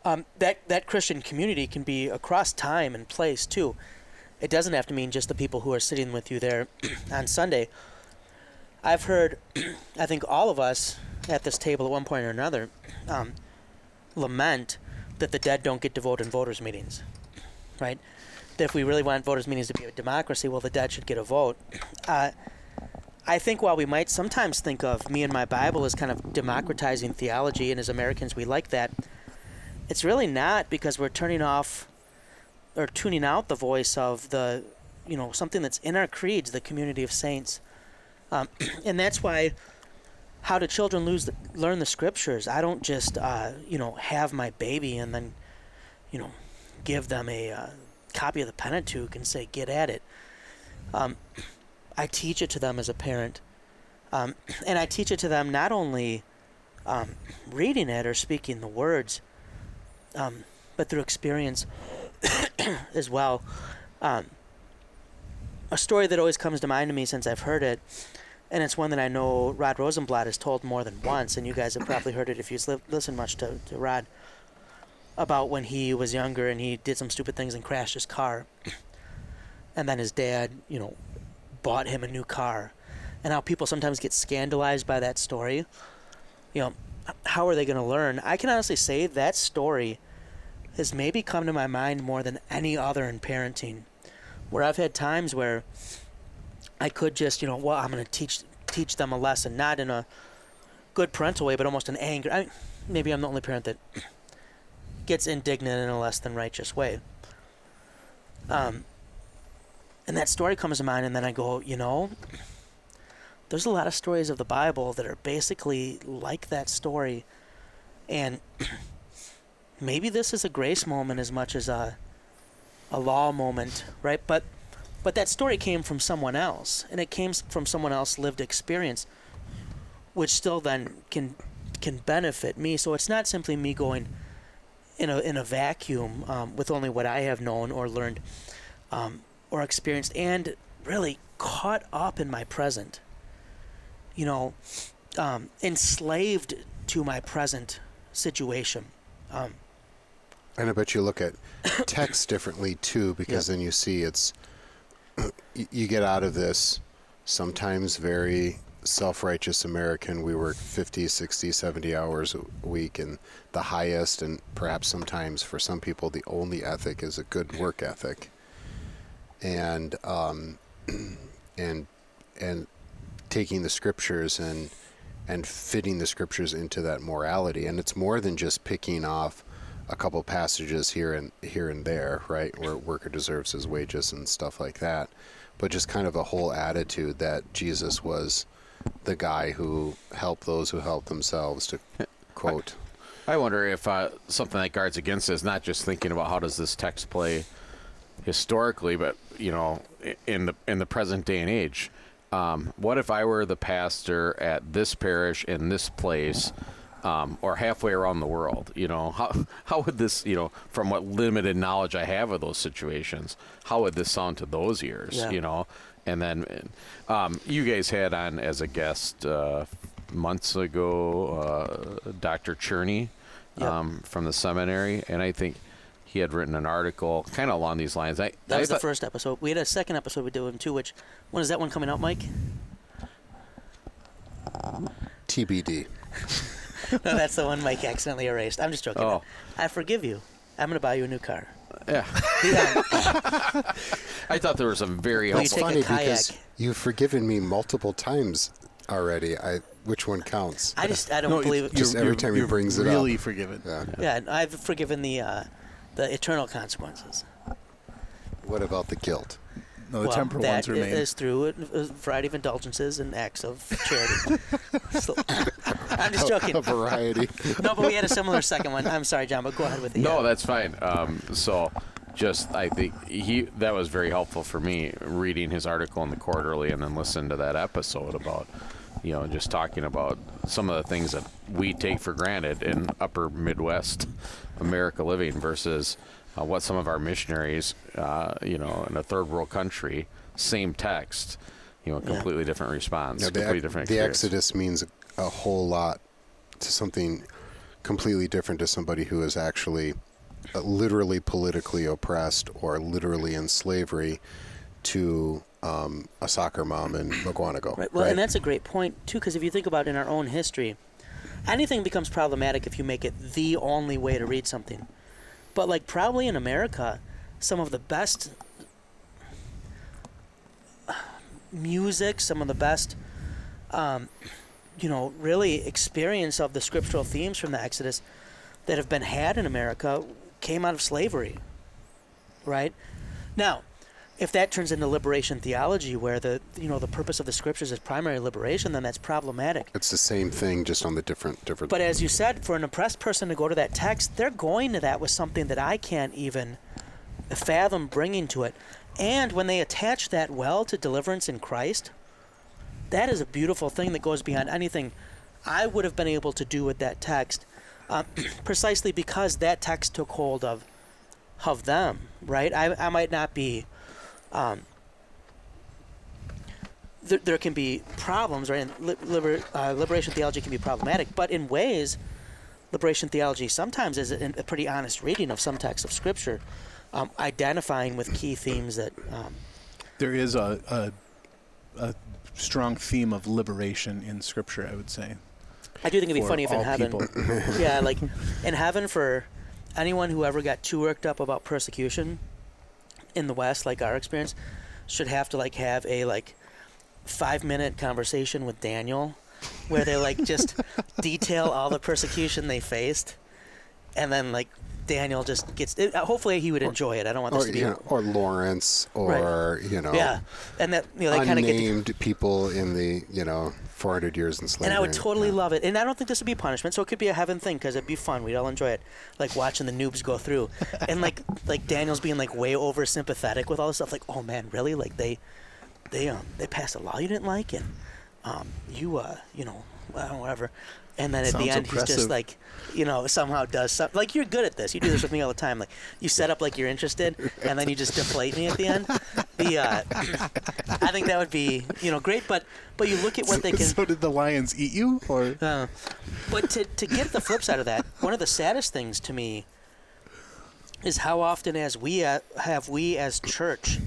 S3: um, that that Christian community can be across time and place too. It doesn't have to mean just the people who are sitting with you there *clears throat* on Sunday. I've heard, *clears throat* I think all of us at this table at one point or another um, lament that the dead don't get to vote in voters' meetings, right? That if we really want voters' meetings to be a democracy, well, the dead should get a vote. Uh, I think while we might sometimes think of me and my Bible as kind of democratizing theology, and as Americans we like that, it's really not because we're turning off or tuning out the voice of the, you know, something that's in our creeds, the community of saints. Um, *clears throat* and that's why, how do children lose the, learn the scriptures? I don't just, uh, you know, have my baby and then, you know, give them a uh, copy of the Pentateuch and say, get at it. Um, *clears throat* I teach it to them as a parent. Um, *clears throat* and I teach it to them not only um, reading it or speaking the words, um, but through experience *coughs* as well. Um, a story that always comes to mind to me since I've heard it, and it's one that I know Rod Rosenbladt has told more than once, and you guys have probably heard it if you've li- listened much to, to Rod, about when he was younger and he did some stupid things and crashed his car. *coughs* And then his dad, you know, bought him a new car. And how people sometimes get scandalized by that story. You know, how are they going to learn? I can honestly say that story has maybe come to my mind more than any other in parenting, where I've had times where I could just, you know, well, I'm going to teach teach them a lesson, not in a good parental way, but almost in anger. I, maybe I'm the only parent that gets indignant in a less than righteous way. Um, and that story comes to mind, and then I go, you know, there's a lot of stories of the Bible that are basically like that story, and *clears throat* maybe this is a grace moment as much as a a law moment, right? But but that story came from someone else, and it came from someone else lived experience, which still then can can benefit me. So it's not simply me going in a in a vacuum um, with only what I have known or learned um, or experienced, and really caught up in my present. You know, um, enslaved to my present situation. Um,
S1: And I bet you look at *coughs* text differently too, because
S3: Yeah.
S1: then you see it's *clears throat* you get out of this sometimes very self-righteous American. We work 50, 60, 70 hours a week, and the highest, and perhaps sometimes for some people, the only ethic is a good work ethic. And um, *clears throat* and and taking the scriptures and and fitting the scriptures into that morality, and it's more than just picking off a couple passages here and here and there, right, where worker deserves his wages and stuff like that, but just kind of a whole attitude that Jesus was the guy who helped those who helped themselves. To quote,
S4: I wonder if uh, something that guards against is not just thinking about how does this text play historically, but you know, in the in the present day and age. Um, what if I were the pastor at this parish in this place, um, or halfway around the world? You know, *laughs* how how would this, you know, from what limited knowledge I have of those situations, how would this sound to those ears?
S3: Yeah.
S4: You know, and then um, you guys had on as a guest uh, months ago uh, Dr. Cherney um, from the seminary, and I think he had written an article kind of along these lines. I,
S3: that
S4: I
S3: was the first episode. We had a second episode we did with him too. Which when is that one coming out, Mike?
S1: TBD. *laughs*
S3: no, that's the one Mike accidentally erased. I'm just joking.
S4: Oh.
S3: I forgive you. I'm gonna buy you a new car.
S4: Yeah, *laughs*
S3: Yeah, *laughs*
S4: I thought there was some very
S3: Please
S4: helpful.
S3: take
S1: Funny because you've forgiven me multiple times already. I which one counts?
S3: I just I don't
S2: No,
S3: believe it.
S1: Just
S2: you're-
S1: every time he
S2: you're
S1: brings it up.
S2: really forgiven.
S1: Yeah.
S3: Yeah, and I've forgiven the uh, the eternal consequences.
S1: What about the guilt?
S2: No, the
S3: well,
S2: temporal
S3: that
S2: ones remain.
S3: is through a a variety of indulgences and acts of charity. *laughs* So, *laughs* I'm just joking.
S1: A variety. *laughs*
S3: No, but we had a similar second one. I'm sorry, John, but go ahead with it.
S4: No,
S3: yeah.
S4: that's fine. Um, so, just I think he that was very helpful for me reading his article in the quarterly and then listening to that episode about you know just talking about some of the things that we take for granted in Upper Midwest America living versus uh, what some of our missionaries uh, you know in a third world country same text you know
S3: Yeah.
S4: completely different response
S1: the,
S4: completely different
S1: the. Exodus means a, a whole lot to something completely different to somebody who is actually uh, literally politically oppressed or literally in slavery to um, a soccer mom in Mukwonago.
S3: Right. Well, and that's a great point too, because if you think about in our own history, anything becomes problematic if you make it the only way to read something. But like probably in America, some of the best music, some of the best, um, you know, really experience of the scriptural themes from the Exodus that have been had in America came out of slavery. Right. Now, if that turns into liberation theology where the you know the purpose of the scriptures is primary liberation then that's problematic
S1: It's the same thing, just on the different different.
S3: but as you said for an oppressed person to go to that text they're going to that with something that i can't even fathom bringing to it and when they attach that well to deliverance in christ that is a beautiful thing that goes beyond anything i would have been able to do with that text um, *clears throat* precisely because that text took hold of of them right i, I might not be um, there, there can be problems, right? And li- liber, uh, liberation theology can be problematic, but in ways, liberation theology sometimes is a, a pretty honest reading of some texts of Scripture, um, identifying with key themes that. Um,
S2: There is a, a a strong theme of liberation in Scripture. I would say.
S3: I do think it'd be funny if in heaven, *laughs* yeah, like in heaven for anyone who ever got too worked up about persecution in the West, like our experience, should have to like have a like five minute conversation with Daniel, where they like just *laughs* detail all the persecution they faced, and then like Daniel just gets. It, uh, hopefully, he would enjoy it. I don't want this
S1: or
S3: to be.
S1: you know, or Lawrence, or you know,
S3: yeah, and that you know they kind of to-
S1: unnamed people in the you know 400 years in slavery.
S3: And I would totally
S1: Yeah.
S3: love it. And I don't think this would be punishment, so it could be a heaven thing because it'd be fun. We'd all enjoy it, like watching the noobs go through, *laughs* and like like Daniel's being like way over sympathetic with all this stuff. Like, oh man, really? Like they they um they passed a law you didn't like, and um you uh you know whatever. And then at the end, he's just like, you know, somehow does something. Like you're good at this. You do this with me all the time. Like you set up like you're interested, and then you just deflate me at the end. The uh, I think that would be you know great. But but you look at what they can.
S2: so did the lions eat you, or
S3: Uh, but to, to get the flip side of that, one of the saddest things to me is how often as we uh, have we as church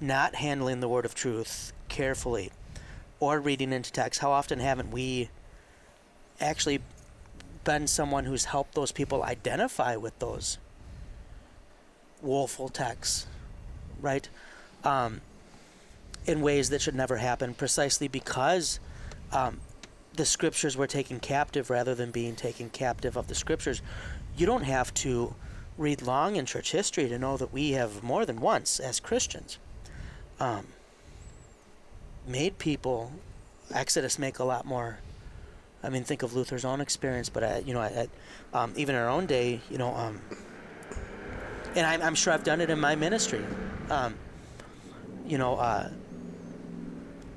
S3: not handling the word of truth carefully or reading into text, how often haven't we actually been someone who's helped those people identify with those woeful texts, right? Um, in ways that should never happen, precisely because um, the scriptures were taken captive rather than being taken captive of the scriptures. You don't have to read long in church history to know that we have more than once, as Christians, um, made people. Exodus make a lot more. I mean, think of Luther's own experience, but uh, you know, at, um, even in our own day, you know, um, and I'm, I'm sure I've done it in my ministry. Um, you know, uh,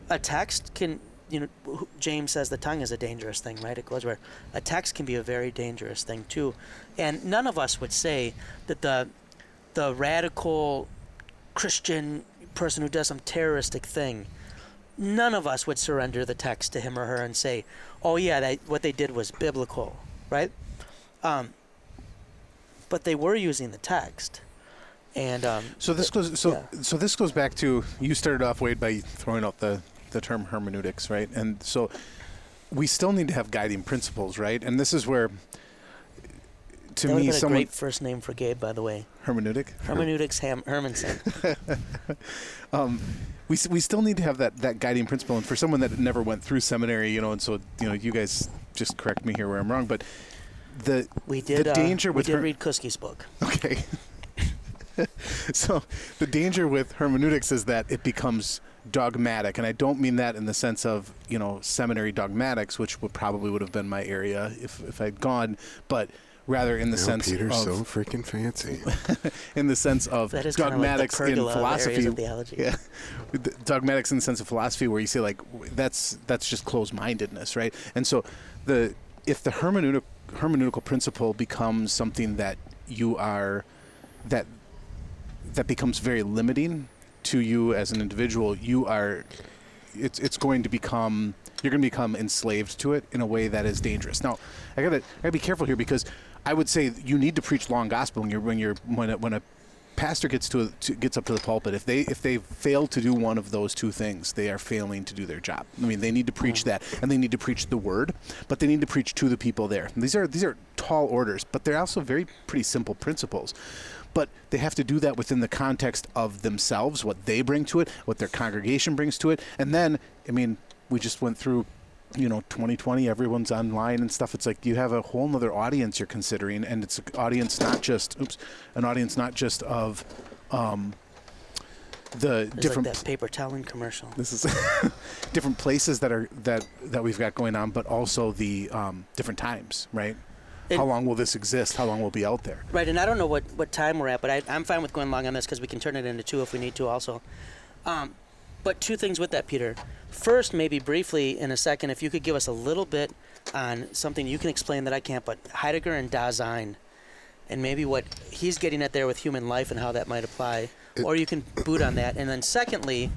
S3: a text can you know James says the tongue is a dangerous thing, right? It goes where a text can be a very dangerous thing too, and none of us would say that the the radical Christian person who does some terroristic thing. None of us would surrender the text to him or her and say, "Oh yeah, that, what they did was biblical," right? Um, but they were using the text, and um,
S2: So this goes so
S3: yeah.
S2: so this goes back to you started off Wade by throwing out the the term hermeneutics, right? And so we still need to have guiding principles, right? And this is where to
S3: that
S2: me
S3: have been a
S2: someone
S3: great first name for Gabe, by the way.
S2: hermeneutic
S3: Hermeneutics Ham- Hermanson. *laughs*
S2: um, we, we still need to have that, that guiding principle. And for someone that never went through seminary, you know, and so, you know, you guys just correct me here where I'm wrong, but the,
S3: We did.
S2: the
S3: uh,
S2: danger
S3: we
S2: with
S3: did
S2: her-
S3: read Kuski's book.
S2: Okay. *laughs* so the danger with hermeneutics is that it becomes dogmatic, and I don't mean that in the sense of you know seminary dogmatics, which would probably would have been my area if if I'd gone, but rather in the
S1: No,
S2: sense
S1: Peter's
S2: of
S1: so freaking fancy. *laughs*
S2: in the sense of
S3: That is kind like
S2: dogmatics in
S3: pergola of areas
S2: philosophy.
S3: of theology.
S2: Yeah, dogmatics in the sense of philosophy, where you say like that's that's just closed-mindedness, right? And so the if the hermeneutic, hermeneutical principle becomes something that you are that that becomes very limiting to you as an individual, you are it's it's going to become you're going to become enslaved to it in a way that is dangerous. Now, I gotta I gotta be careful here because I would say you need to preach long gospel when you're when you're when a, when a pastor gets to, a, to gets up to the pulpit. If they if they fail to do one of those two things, they are failing to do their job. I mean, they need to preach that, and they need to preach the word, but they need to preach to the people there. And these are these are tall orders, but they're also very pretty simple principles but they have to do that within the context of themselves, what they bring to it, what their congregation brings to it. And then, I mean, we just went through, you know, 2020, everyone's online and stuff. It's like you have a whole nother audience you're considering, and it's an audience not just, oops, an audience not just of um, the
S3: There's
S2: different
S3: like that paper towel commercial.
S2: this is *laughs* different places that are that that we've got going on, but also the um, different times, right? How long will this exist? How long will it be out there?
S3: Right, and I don't know what, what time we're at, but I, I'm fine with going long on this because we can turn it into two if we need to also. Um, but two things with that, Peter. First, maybe briefly in a second, if you could give us a little bit on something you can explain that I can't, but Heidegger and Dasein, and maybe what he's getting at there with human life and how that might apply.
S1: It-
S3: or you can boot on that. And then secondly,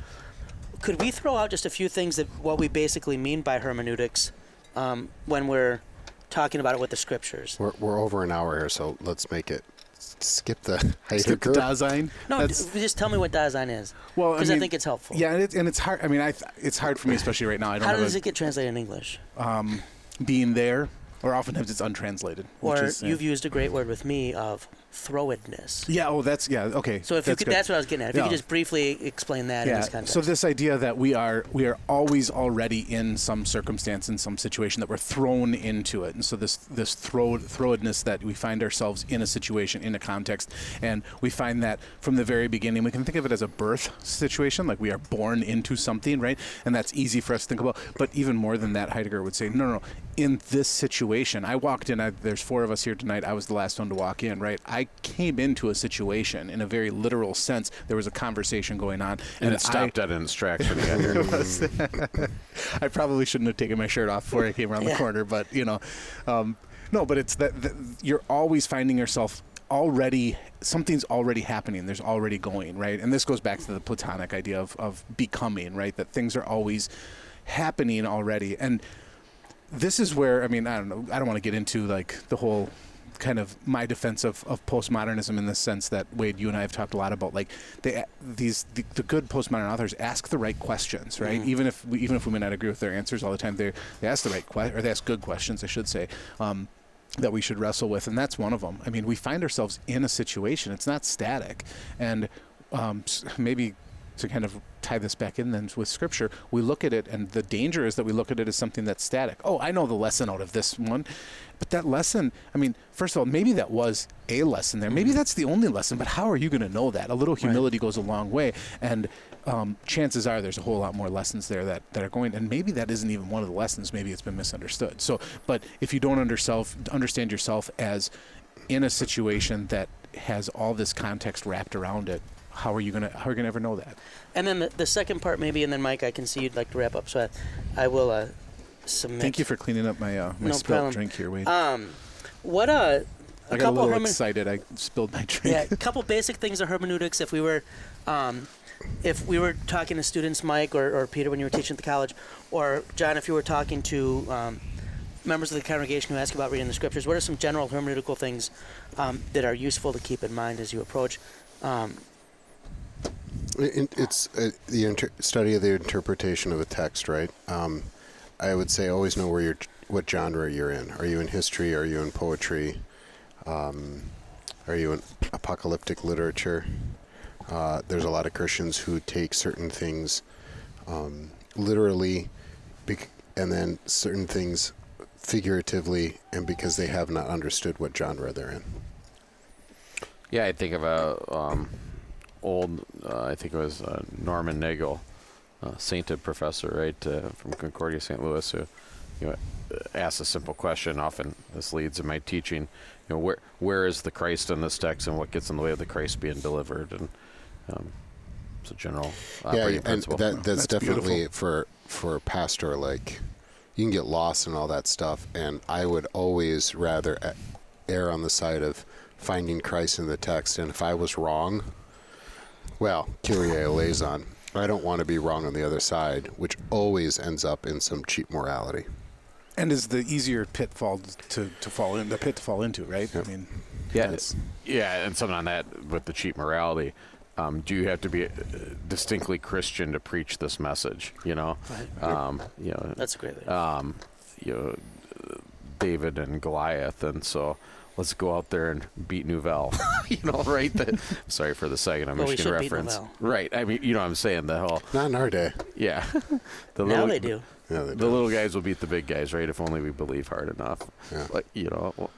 S3: could we throw out just a few things that what we basically mean by hermeneutics um, when we're talking about it with the scriptures?
S1: We're, we're over an hour here, so let's make it. Skip the *laughs*
S2: Skip the
S1: Heidegger.
S2: Dasein.
S3: No,
S2: That's-
S3: just tell me what Dasein is.
S2: Well, I
S3: because I,
S2: mean,
S3: think it's helpful.
S2: Yeah, and it's, and it's hard. I mean, I it's hard for me, especially right now. I don't know.
S3: How
S2: have
S3: does
S2: a,
S3: it get translated in English?
S2: being there, or oftentimes it's untranslated. which
S3: Or
S2: is, uh,
S3: you've used a great word with me of throwedness.
S2: Yeah. Oh, that's yeah. Okay.
S3: So if you
S2: that's
S3: could,
S2: good.
S3: that's what I was getting at. If you could just briefly explain that in
S2: yeah.
S3: this context.
S2: So this idea that we are we are always already in some circumstance in some situation that we're thrown into it, and so this this throw throwedness that we find ourselves in a situation in a context, and we find that from the very beginning we can think of it as a birth situation, like we are born into something, right? And that's easy for us to think about. But even more than that, Heidegger would say, no, no, no. In this situation, I walked in. I, there's four of us here tonight. I was the last one to walk in, right? I came into a situation in a very literal sense. There was a conversation going on,
S4: And
S2: I-
S4: it stopped at an distraction. you got here.
S2: I probably shouldn't have taken my shirt off before I came around
S3: Yeah.
S2: the corner, but you know, um, no. But it's that, that you're always finding yourself already something's already happening. There's already going right, and this goes back to the Platonic idea of of becoming right. That things are always happening already, and this is where I mean I don't know. I don't want to get into like the whole kind of my defense of, of postmodernism in the sense that Wade, you and I have talked a lot about like they these the, the good postmodern authors ask the right questions, right? Even if we, even if we may not agree with their answers all the time, they they ask the right que- or they ask good questions, I should say. Um, that we should wrestle with, and that's one of them. I mean, we find ourselves in a situation; it's not static, and um, maybe to kind of tie this back in then with scripture, we look at it, and the danger is that we look at it as something that's static. Oh, I know the lesson out of this one, but that lesson, I mean, first of all, maybe that was a lesson there. Maybe that's the only lesson, but how are you going to know that? A little humility goes a long way, and um, chances are there's a whole lot more lessons there that, that are going, and maybe that isn't even one of the lessons. Maybe it's been misunderstood. So, but if you don't under self, understand yourself as in a situation that has all this context wrapped around it, how are you gonna how are you gonna ever know that?
S3: and then the, the second part, maybe, and then Mike, I can see you'd like to wrap up, so I, I will uh, submit.
S2: Thank you for cleaning up my uh, my
S3: No
S2: spilled
S3: problem.
S2: drink here, Wade.
S3: Um, what uh, a
S2: I got a little
S3: hermen-
S2: excited. I spilled my drink.
S3: yeah, a *laughs* couple basic things of hermeneutics. If we were, um, if we were talking to students, Mike or, or Peter, when you were teaching at the college, or John, if you were talking to um, members of the congregation who ask about reading the scriptures, what are some general hermeneutical things um, that are useful to keep in mind as you approach? Um,
S1: It, it's uh, the inter- study of the interpretation of a text, right? Um, I would say always know where you're, what genre you're in. Are you in history? Are you in poetry? Um, are you in apocalyptic literature? Uh, there's a lot of Christians who take certain things um, literally, bec- and then certain things figuratively, and because they have not understood what genre they're in.
S4: Yeah, I think of a um, old. Uh, I think it was uh, Norman Nagel, uh, sainted professor, right, uh, from Concordia, St. Louis, who you know asks a simple question. Often this leads in my teaching. You know, where where is the Christ in this text, and what gets in the way of the Christ being delivered? And um, it's a general operating
S1: and
S4: principle.
S1: that that's,
S2: That's
S1: definitely
S2: beautiful.
S1: for for a pastor like you can get lost in all that stuff and i would always rather err on the side of finding christ in the text and if i was wrong well kyrie eleison i don't want to be wrong on the other side which always ends up in some cheap morality
S2: And is the easier pitfall to, to fall in the pit to fall into, right? I mean,
S4: Yeah, yeah, and something on that with the cheap morality. Um, do you have to be uh, distinctly Christian to preach this message? You know,
S3: Right.
S4: um, you know,
S3: that's a great.
S4: um, you know, uh, David and Goliath, and so let's go out there and beat Nouvelle. *laughs* you know, right? The, *laughs* sorry for the second
S3: Well, we
S4: Michigan
S3: should
S4: reference.
S3: Nouvelle.
S4: Right. I mean, you know, what I'm saying the whole
S1: not in our day
S4: yeah. *laughs* the
S3: now
S4: little,
S3: they do.
S1: yeah, they
S4: The
S1: don't.
S4: little guys will beat the big guys, right? If only we believe hard enough.
S1: Yeah.
S4: Like you know. well,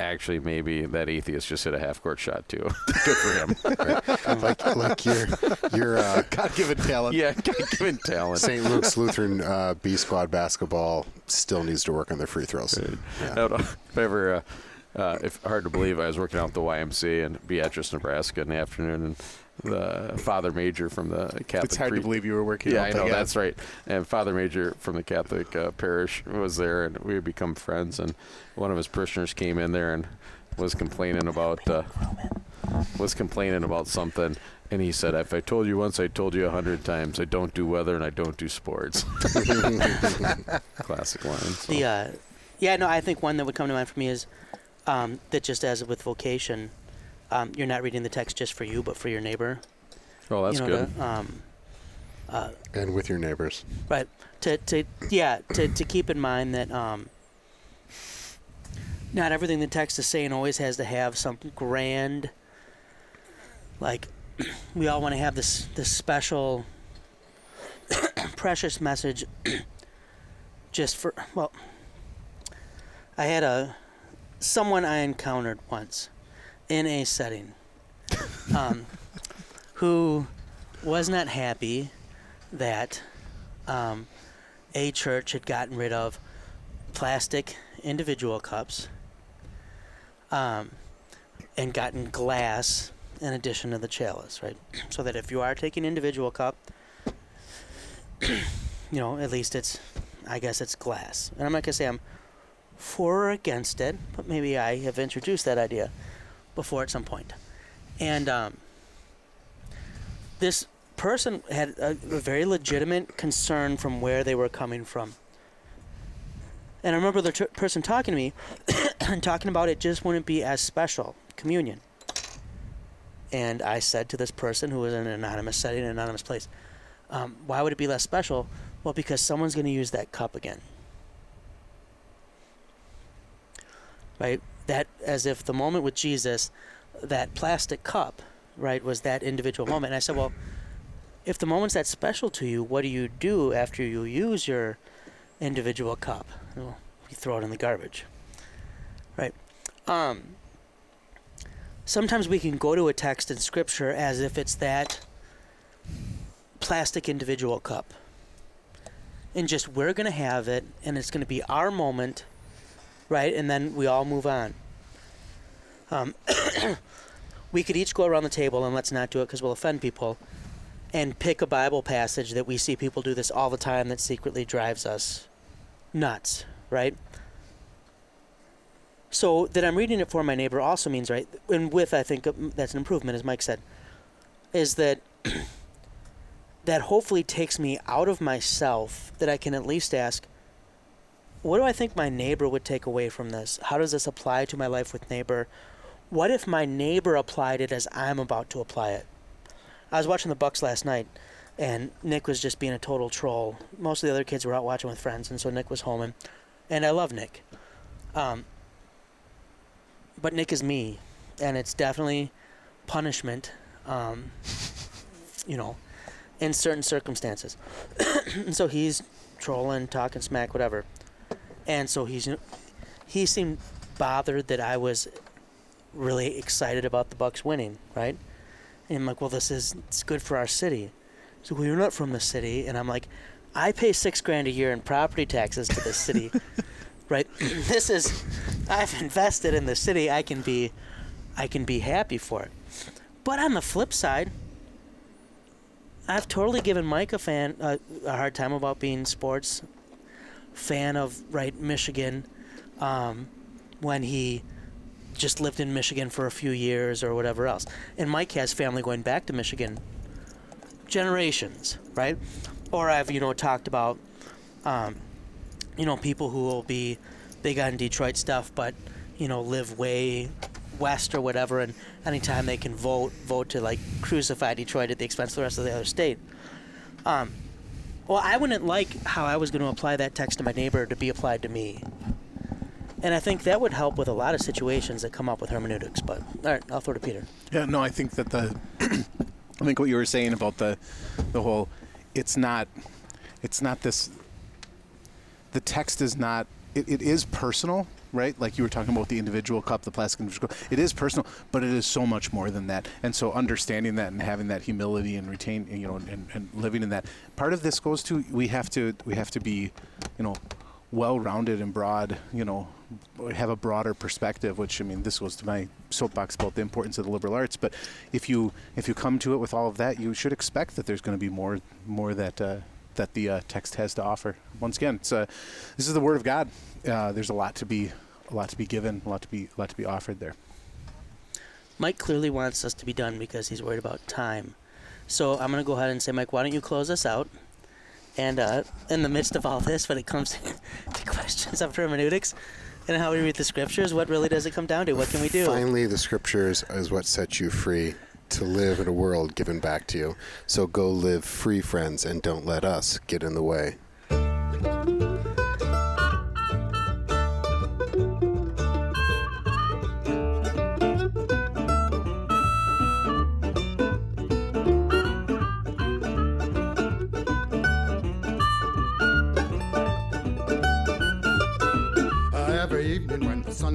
S4: Actually, maybe that atheist just hit a half-court shot too. Good for him.
S1: like like your your uh,
S2: God given talent.
S4: yeah, God given talent.
S1: St. Luke's Lutheran uh, B squad basketball still needs to work on their free throws.
S4: I
S1: Yeah.
S4: don't know if ever, uh, uh, if hard to believe, I was working out at the YMCA in Beatrice, Nebraska in the afternoon, and the Father Major from the Catholic.
S2: It's hard
S4: pre-
S2: to believe you were working.
S4: Yeah,
S2: out
S4: I know that's right. And Father Major from the Catholic uh, parish was there, and we had become friends. And one of his parishioners came in there and was complaining about uh, was complaining about something. And he said, "If I told you once, I told you a hundred times. I don't do weather and I don't do sports." *laughs* Classic line. so.
S3: The uh, yeah, no, I think one that would come to mind for me is um, that just as with vocation, um, you're not reading the text just for you, but for your neighbor.
S4: oh, that's
S3: you know,
S4: good.
S3: The, um, uh,
S1: And with your neighbors.
S3: Right. To to yeah to to keep in mind that um, not everything the text is saying always has to have some grand like *clears throat* we all want to have this this special *coughs* precious message *coughs* just for well I had a someone I encountered once in a setting um, *laughs* who was not happy that um, a church had gotten rid of plastic individual cups um, and gotten glass in addition to the chalice, right? So that if you are taking individual cup, *clears throat* you know, at least it's, I guess it's glass. And I'm not gonna say I'm for or against it, but maybe I have introduced that idea before at some point. And um, this person had a, a very legitimate concern from where they were coming from. And I remember the t- person talking to me *coughs* and talking about it just wouldn't be as special, communion. And I said to this person who was in an anonymous setting, an anonymous place, um, why would it be less special? Well, because someone's going to use that cup again. Right? That, as if the moment with Jesus, that plastic cup, right, was that individual moment. And I said, well, if the moment's that special to you, what do you do after you use your individual cup? Well, you throw it in the garbage. Right? Um, sometimes we can go to a text in Scripture as if it's that plastic individual cup. And just we're going to have it, and it's going to be our moment, right? And then we all move on. Um, *coughs* we could each go around the table, and let's not do it because we'll offend people, and pick a Bible passage that we see people do this all the time that secretly drives us nuts, right? So that I'm reading it for my neighbor also means, right, and with, I think um, that's an improvement, as Mike said, is that *coughs* that hopefully takes me out of myself, that I can at least ask, what do I think my neighbor would take away from this? How does this apply to my life with neighbor? What if my neighbor applied it as I'm about to apply it? I was watching the Bucks last night, and Nick was just being a total troll. Most of the other kids were out watching with friends, and so Nick was home, and, and I love Nick. Um, but Nick is me, and it's definitely punishment, um, you know, in certain circumstances. *coughs* so he's trolling, talking smack, whatever. And so he's, he seemed bothered that I was really excited about the Bucks winning, right? And I'm like, well, this is it's good for our city. So well, you're not from the city, and I'm like, I pay six grand a year in property taxes to this city, *laughs* right? *laughs* this is, I've invested in the city. I can be, I can be happy for it. But on the flip side, I've totally given Mike a fan uh, a hard time about being sports fan of right Michigan, um, when he just lived in Michigan for a few years or whatever else. And Mike has family going back to Michigan generations, right? Or I've, you know, talked about, um, you know, people who will be big on Detroit stuff, but, you know, live way west or whatever, and anytime they can vote, vote to, like, crucify Detroit at the expense of the rest of the other state. Um, well, I wouldn't like how I was going to apply that text to my neighbor to be applied to me. And I think that would help with a lot of situations that come up with hermeneutics. But all right, I'll throw to Peter.
S2: Yeah, no, I think that the, I think what you were saying about the, the whole, it's not, it's not this. The text is not. It, it is personal, right? Like you were talking about the individual cup, the plastic individual cup. It is personal, but it is so much more than that. And so understanding that and having that humility and retain, you know, and, and living in that. Part of this goes to we have to we have to be, you know, well-rounded and broad, you know, have a broader perspective. Which I mean, this goes to my soapbox about the importance of the liberal arts. But if you if you come to it with all of that, you should expect that there's going to be more more that uh, that the uh, text has to offer. Once again, it's uh, this is the Word of God. Uh, there's a lot to be a lot to be given, a lot to be a lot to be offered there.
S3: Mike clearly wants us to be done because he's worried about time. So I'm going to go ahead and say, Mike, why don't you close us out? And uh, in the midst of all this, when it comes *laughs* to questions of hermeneutics and how we read the scriptures, what really does it come down to? What can we do?
S1: Finally, the scriptures is what sets you free to live in a world given back to you. So go live free, friends, and don't let us get in the way.